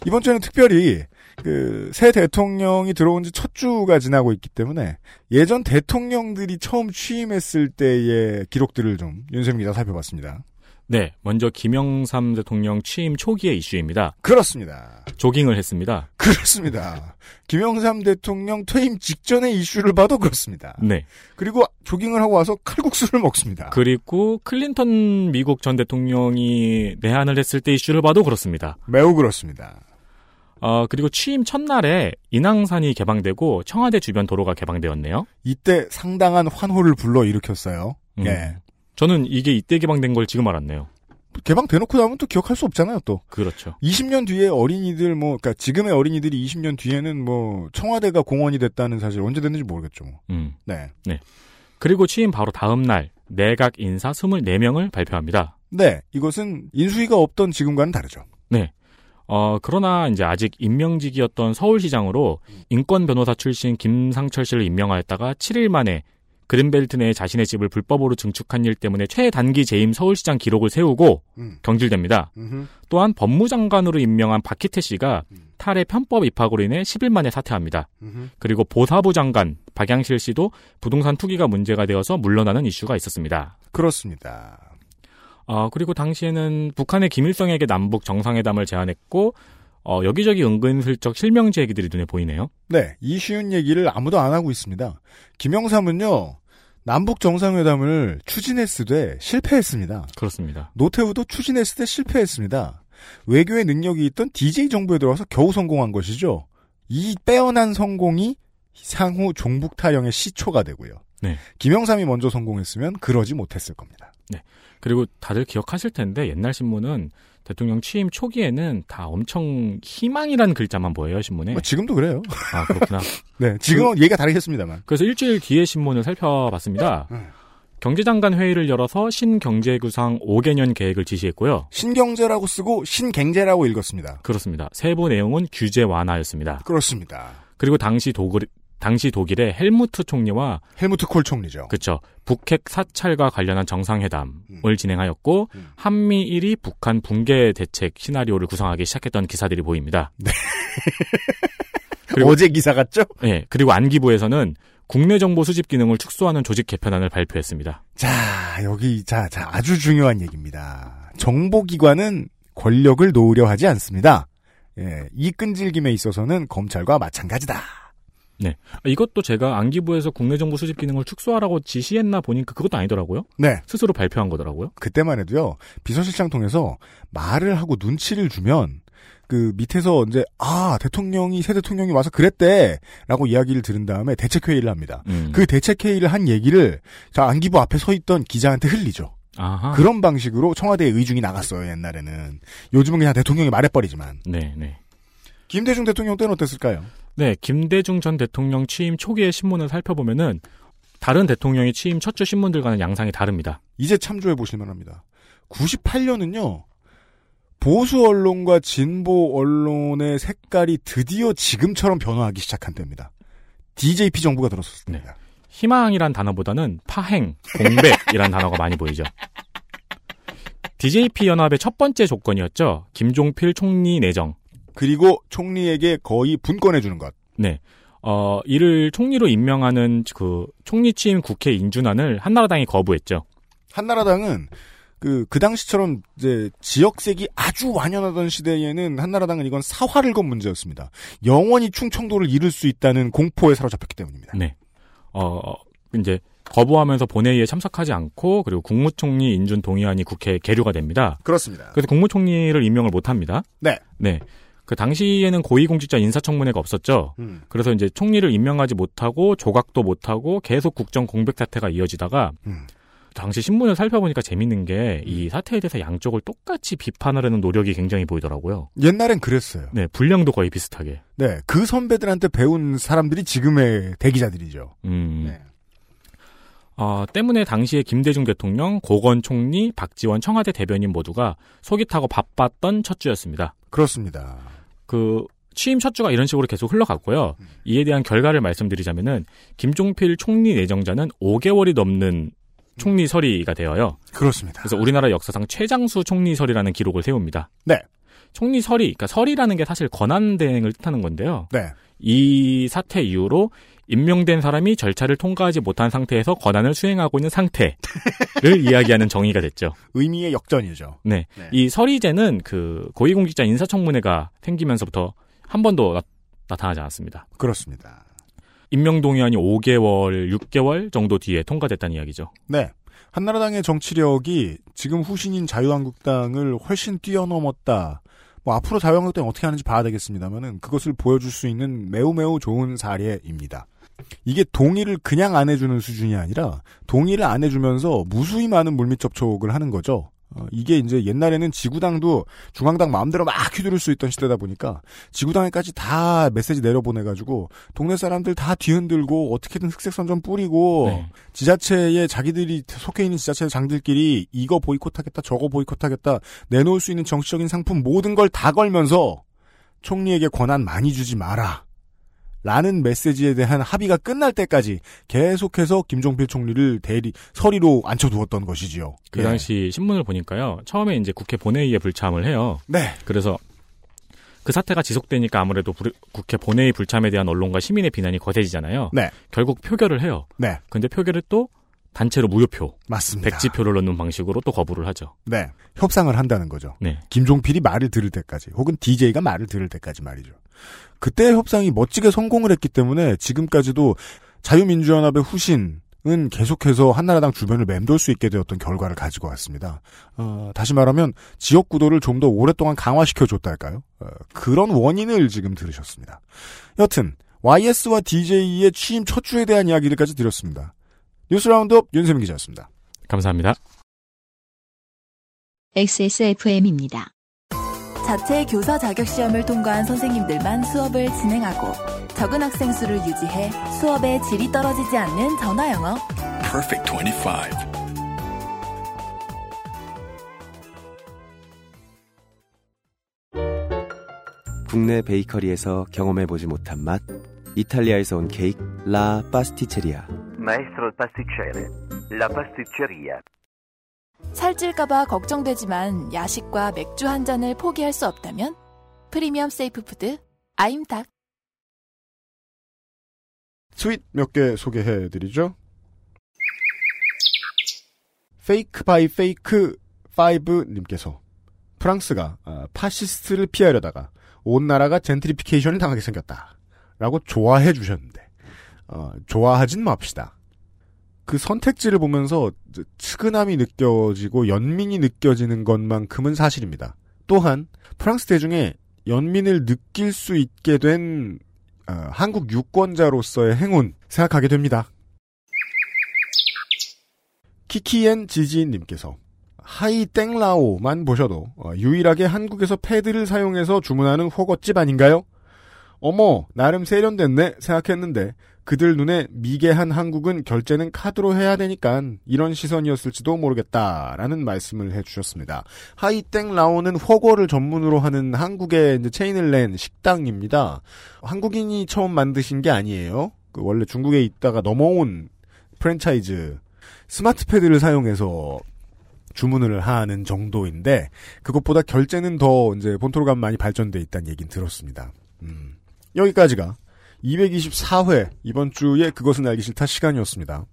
이번 주에는 특별히 그 새 대통령이 들어온 지 첫 주가 지나고 있기 때문에 예전 대통령들이 처음 취임했을 때의 기록들을 좀 윤세민 기자 살펴봤습니다. 네, 먼저 김영삼 대통령 취임 초기의 이슈입니다. 그렇습니다. 조깅을 했습니다. 그렇습니다. 김영삼 대통령 퇴임 직전의 이슈를 봐도 그렇습니다. 네. 그리고 조깅을 하고 와서 칼국수를 먹습니다. 그리고 클린턴 미국 전 대통령이 내한을 했을 때 이슈를 봐도 그렇습니다. 매우 그렇습니다. 어, 그리고 취임 첫날에 인왕산이 개방되고 청와대 주변 도로가 개방되었네요. 이때 상당한 환호를 불러 일으켰어요. 음. 예. 저는 이게 이때 개방된 걸 지금 알았네요. 개방돼놓고 나면 또 기억할 수 없잖아요, 또. 그렇죠. 20년 뒤에 어린이들 뭐, 그니까 지금의 어린이들이 20년 뒤에는 뭐, 청와대가 공원이 됐다는 사실 언제 됐는지 모르겠죠, 뭐. 음. 네. 네. 그리고 취임 바로 다음 날 내각 인사 24명을 발표합니다. 네. 이것은 인수위가 없던 지금과는 다르죠. 네. 어, 그러나 이제 아직 임명직이었던 서울시장으로 인권 변호사 출신 김상철 씨를 임명하였다가 7일 만에 그린벨트 내에 자신의 집을 불법으로 증축한 일 때문에 최단기 재임 서울시장 기록을 세우고 음. 경질됩니다. 음흠. 또한 법무장관으로 임명한 박희태 씨가 탈의 편법 입학으로 인해 10일 만에 사퇴합니다. 음흠. 그리고 보사부 장관 박양실 씨도 부동산 투기가 문제가 되어서 물러나는 이슈가 있었습니다. 그렇습니다. 어, 그리고 당시에는 북한의 김일성에게 남북 정상회담을 제안했고 어, 여기저기 은근슬쩍 실명제 얘기들이 눈에 보이네요. 네. 이 쉬운 얘기를 아무도 안 하고 있습니다. 김영삼은요, 남북 정상회담을 추진했으되 실패했습니다. 그렇습니다. 노태우도 추진했을 때 실패했습니다. 외교의 능력이 있던 DJ 정부에 들어와서 겨우 성공한 것이죠. 이 빼어난 성공이 향후 종북 타령의 시초가 되고요. 네. 김영삼이 먼저 성공했으면 그러지 못했을 겁니다. 네. 그리고 다들 기억하실 텐데 옛날 신문은 대통령 취임 초기에는 다 엄청 희망이라는 글자만 보여요 신문에. 뭐 지금도 그래요. 아 그렇구나. 네, 지금은 얘기가 다르겠습니다만. 그래서 일주일 뒤에 신문을 살펴봤습니다. 네. 경제장관 회의를 열어서 신경제구상 5개년 계획을 지시했고요. 신경제라고 쓰고 신갱제라고 읽었습니다. 그렇습니다. 세부 내용은 규제 완화였습니다. 그렇습니다. 그리고 당시 독일 당시 독일의 헬무트 총리와 헬무트 콜 총리죠. 그렇죠. 북핵 사찰과 관련한 정상회담을 음. 진행하였고 한미일이 북한 붕괴 대책 시나리오를 구성하기 시작했던 기사들이 보입니다. 네. 어제 기사 같죠? 네. 그리고 안기부에서는 국내 정보 수집 기능을 축소하는 조직 개편안을 발표했습니다. 자, 여기 자, 자 아주 중요한 얘기입니다. 정보기관은 권력을 놓으려 하지 않습니다. 예, 이 끈질김에 있어서는 검찰과 마찬가지다. 네. 이것도 제가 안기부에서 국내 정보 수집 기능을 축소하라고 지시했나 보니까 그것도 아니더라고요. 네. 스스로 발표한 거더라고요. 그때만 해도요. 비서실장 통해서 말을 하고 눈치를 주면 그 밑에서 이제 아 대통령이 새 대통령이 와서 그랬대라고 이야기를 들은 다음에 대책 회의를 합니다. 음. 그 대책 회의를 한 얘기를 자 안기부 앞에 서 있던 기자한테 흘리죠. 아하. 그런 방식으로 청와대에 의중이 나갔어요 옛날에는. 요즘은 그냥 대통령이 말해버리지만. 네, 네. 김대중 대통령 때는 어땠을까요? 네, 김대중 전 대통령 취임 초기의 신문을 살펴보면은 다른 대통령이 취임 첫 주 신문들과는 양상이 다릅니다. 이제 참조해 보실만 합니다. 98년은요. 보수 언론과 진보 언론의 색깔이 드디어 지금처럼 변화하기 시작한 때입니다. DJP 정부가 들었었습니다. 희망이란 단어보다는 파행, 공백이란 단어가 많이 보이죠. DJP 연합의 첫 번째 조건이었죠. 김종필 총리 내정. 그리고 총리에게 거의 분권해 주는 것. 네. 어, 이를 총리로 임명하는 그 총리 취임 국회 인준안을 한나라당이 거부했죠. 한나라당은 그, 그 당시처럼 이제 지역색이 아주 완연하던 시대에는 한나라당은 이건 사활을 건 문제였습니다. 영원히 충청도를 잃을 수 있다는 공포에 사로잡혔기 때문입니다. 네. 어, 이제 거부하면서 본회의에 참석하지 않고 그리고 국무총리 인준 동의안이 국회에 계류가 됩니다. 그렇습니다. 그래서 국무총리를 임명을 못 합니다. 네. 네. 그 당시에는 고위공직자 인사청문회가 없었죠. 음. 그래서 이제 총리를 임명하지 못하고 조각도 못하고 계속 국정 공백 사태가 이어지다가 음. 당시 신문을 살펴보니까 재밌는 게 이 사태에 대해서 양쪽을 똑같이 비판하려는 노력이 굉장히 보이더라고요. 옛날엔 그랬어요. 네, 분량도 거의 비슷하게. 네, 그 선배들한테 배운 사람들이 지금의 대기자들이죠. 음. 네. 어, 때문에 당시에 김대중 대통령, 고건 총리, 박지원 청와대 대변인 모두가 속이 타고 바빴던 첫 주였습니다. 그렇습니다. 그 취임 첫 주가 이런 식으로 계속 흘러갔고요. 이에 대한 결과를 말씀드리자면은 김종필 총리 내정자는 5개월이 넘는 총리 서리가 되어요. 그렇습니다. 그래서 우리나라 역사상 최장수 총리 서리라는 기록을 세웁니다. 네. 총리 서리, 그러니까 서리라는 게 사실 권한 대행을 뜻하는 건데요. 네. 이 사태 이후로 임명된 사람이 절차를 통과하지 못한 상태에서 권한을 수행하고 있는 상태를 이야기하는 정의가 됐죠. 의미의 역전이죠. 네. 이 서리제는 그 고위공직자 인사청문회가 생기면서부터 한 번도 나, 나타나지 않았습니다. 그렇습니다. 임명동의안이 5개월, 6개월 정도 뒤에 통과됐다는 이야기죠. 네. 한나라당의 정치력이 지금 후신인 자유한국당을 훨씬 뛰어넘었다. 뭐 앞으로 자유한국당이 어떻게 하는지 봐야 되겠습니다만은 그것을 보여줄 수 있는 매우 매우 좋은 사례입니다. 이게 동의를 그냥 안 해주는 수준이 아니라 동의를 안 해주면서 무수히 많은 물밑 접촉을 하는 거죠. 어, 이게 이제 옛날에는 지구당도 중앙당 마음대로 막 휘두를 수 있던 시대다 보니까 지구당에까지 다 메시지 내려보내가지고 동네 사람들 다 뒤흔들고 어떻게든 흑색선 좀 뿌리고 네. 지자체에 자기들이 속해 있는 지자체 장들끼리 이거 보이콧하겠다 저거 보이콧하겠다 내놓을 수 있는 정치적인 상품 모든 걸 다 걸면서 총리에게 권한 많이 주지 마라. 라는 메시지에 대한 합의가 끝날 때까지 계속해서 김종필 총리를 대리 서리로 앉혀두었던 것이지요. 그 예. 당시 신문을 보니까요. 처음에 이제 국회 본회의에 불참을 해요. 네. 그래서 그 사태가 지속되니까 아무래도 불- 국회 본회의 불참에 대한 언론과 시민의 비난이 거세지잖아요. 네. 결국 표결을 해요. 네. 근데 표결을 또 단체로 무효표, 맞습니다. 백지표를 넣는 방식으로 또 거부를 하죠. 네. 협상을 한다는 거죠. 네. 김종필이 말을 들을 때까지 혹은 DJ가 말을 들을 때까지 말이죠. 그때 협상이 멋지게 성공을 했기 때문에 지금까지도 자유민주연합의 후신 은 계속해서 한나라당 주변을 맴돌 수 있게 되었던 결과를 가지고 왔습니다. 어, 다시 말하면 지역 구도를 좀 더 오랫동안 강화시켜 줬달까요? 어, 그런 원인을 지금 들으셨습니다. 여튼 YS와 DJ의 취임 첫 주에 대한 이야기들까지 드렸습니다. 뉴스 roundup 윤세민 기자였습니다. 감사합니다. XSFM입니다. 자체 교사 자격 시험을 통과한 선생님들만 수업을 진행하고 적은 학생 수를 유지해 수업의 질이 떨어지지 않는 전화 영어. Perfect 25. 국내 베이커리에서 경험해보지 못한 맛 이탈리아에서 온 케이크 la pasticceria Maestro il pasticcere, la pasticceria. 살찔까봐 걱정되지만 야식과 맥주 한 잔을 포기할 수 없다면 프리미엄 safe food 아임닭. 트윗 몇 개 소개해드리죠. 페이크 바이 페이크 5님께서 프랑스가 아, 파시스트를 피하려다가 온 나라가 젠트리피케이션을 당하게 생겼다. 라고 좋아해 주셨는데 어, 좋아하진 맙시다. 그 선택지를 보면서 측은함이 느껴지고 연민이 느껴지는 것만큼은 사실입니다. 또한 프랑스 대중에 연민을 느낄 수 있게 된 어, 한국 유권자로서의 행운 생각하게 됩니다. 키키엔 지지님께서 하이디라오만 보셔도 어, 유일하게 한국에서 패드를 사용해서 주문하는 훠궈집 아닌가요? 어머 나름 세련됐네 생각했는데 그들 눈에 미개한 한국은 결제는 카드로 해야 되니까 이런 시선이었을지도 모르겠다라는 말씀을 해주셨습니다. 하이디라오는 훠궈를 전문으로 하는 한국의 체인을 낸 식당입니다. 한국인이 처음 만드신 게 아니에요. 그 원래 중국에 있다가 넘어온 프랜차이즈 스마트 패드를 사용해서 주문을 하는 정도인데 그것보다 결제는 더 이제 본토로 가면 많이 발전돼 있다는 얘기는 들었습니다. 음. 여기까지가 224회 이번 주에 그것은 알기 싫다 시간이었습니다.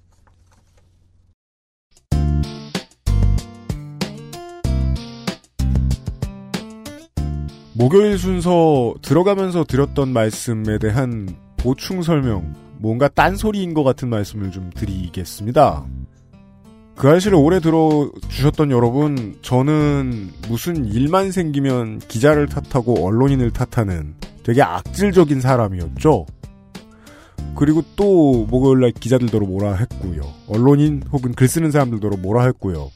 목요일 순서 들어가면서 드렸던 말씀에 대한 보충 설명, 뭔가 딴소리인 것 같은 말씀을 좀 드리겠습니다. 그 알씨를 오래 들어주셨던 여러분, 저는 무슨 일만 생기면 기자를 탓하고 언론인을 탓하는 되게 악질적인 사람이었죠. 그리고 또 목요일날 기자들더러 뭐라 했고요. 언론인 혹은 글 쓰는 사람들더러 뭐라 했고요.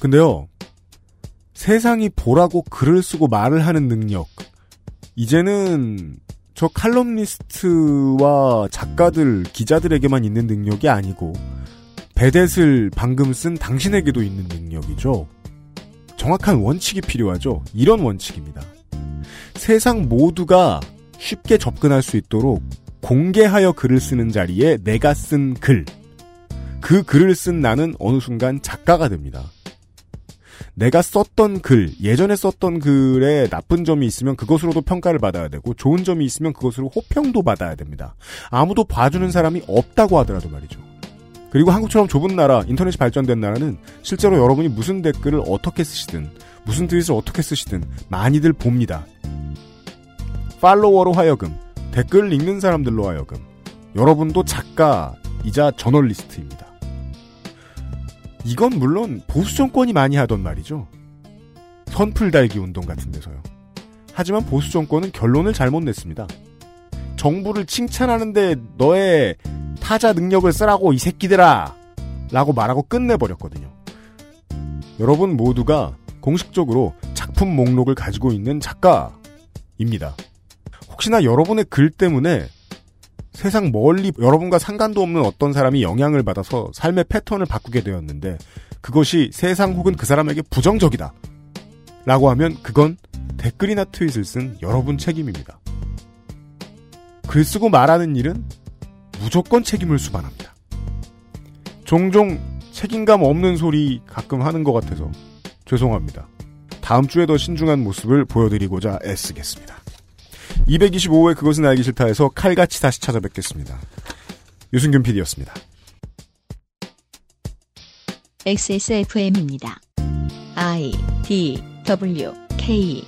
근데요. 세상이 보라고 글을 쓰고 말을 하는 능력. 이제는 저 칼럼니스트와 작가들, 기자들에게만 있는 능력이 아니고 베댓을 방금 쓴 당신에게도 있는 능력이죠. 정확한 원칙이 필요하죠. 이런 원칙입니다. 세상 모두가 쉽게 접근할 수 있도록 공개하여 글을 쓰는 자리에 내가 쓴 글. 그 글을 쓴 나는 어느 순간 작가가 됩니다. 내가 썼던 글, 예전에 썼던 글에 나쁜 점이 있으면 그것으로도 평가를 받아야 되고 좋은 점이 있으면 그것으로 호평도 받아야 됩니다. 아무도 봐주는 사람이 없다고 하더라도 말이죠. 그리고 한국처럼 좁은 나라, 인터넷이 발전된 나라는 실제로 여러분이 무슨 댓글을 어떻게 쓰시든 무슨 트윗을 어떻게 쓰시든 많이들 봅니다. 팔로워로 하여금 댓글 읽는 사람들로 하여금 여러분도 작가이자 저널리스트입니다. 이건 물론 보수 정권이 많이 하던 말이죠. 선풀 달기 운동 같은 데서요. 하지만 보수 정권은 결론을 잘못 냈습니다. 정부를 칭찬하는데 너의 타자 능력을 쓰라고 이 새끼들아 라고 말하고 끝내버렸거든요. 여러분 모두가 공식적으로 작품 목록을 가지고 있는 작가입니다. 혹시나 여러분의 글 때문에 세상 멀리 여러분과 상관도 없는 어떤 사람이 영향을 받아서 삶의 패턴을 바꾸게 되었는데 그것이 세상 혹은 그 사람에게 부정적이다. 라고 하면 그건 댓글이나 트윗을 쓴 여러분 책임입니다. 글 쓰고 말하는 일은 무조건 책임을 수반합니다. 종종 책임감 없는 소리 가끔 하는 것 같아서 죄송합니다. 다음 주에 더 신중한 모습을 보여드리고자 애쓰겠습니다. 225회 그것은 알기 싫다에서 칼같이 다시 찾아뵙겠습니다. 유승균 PD였습니다. XSFM입니다. I D W K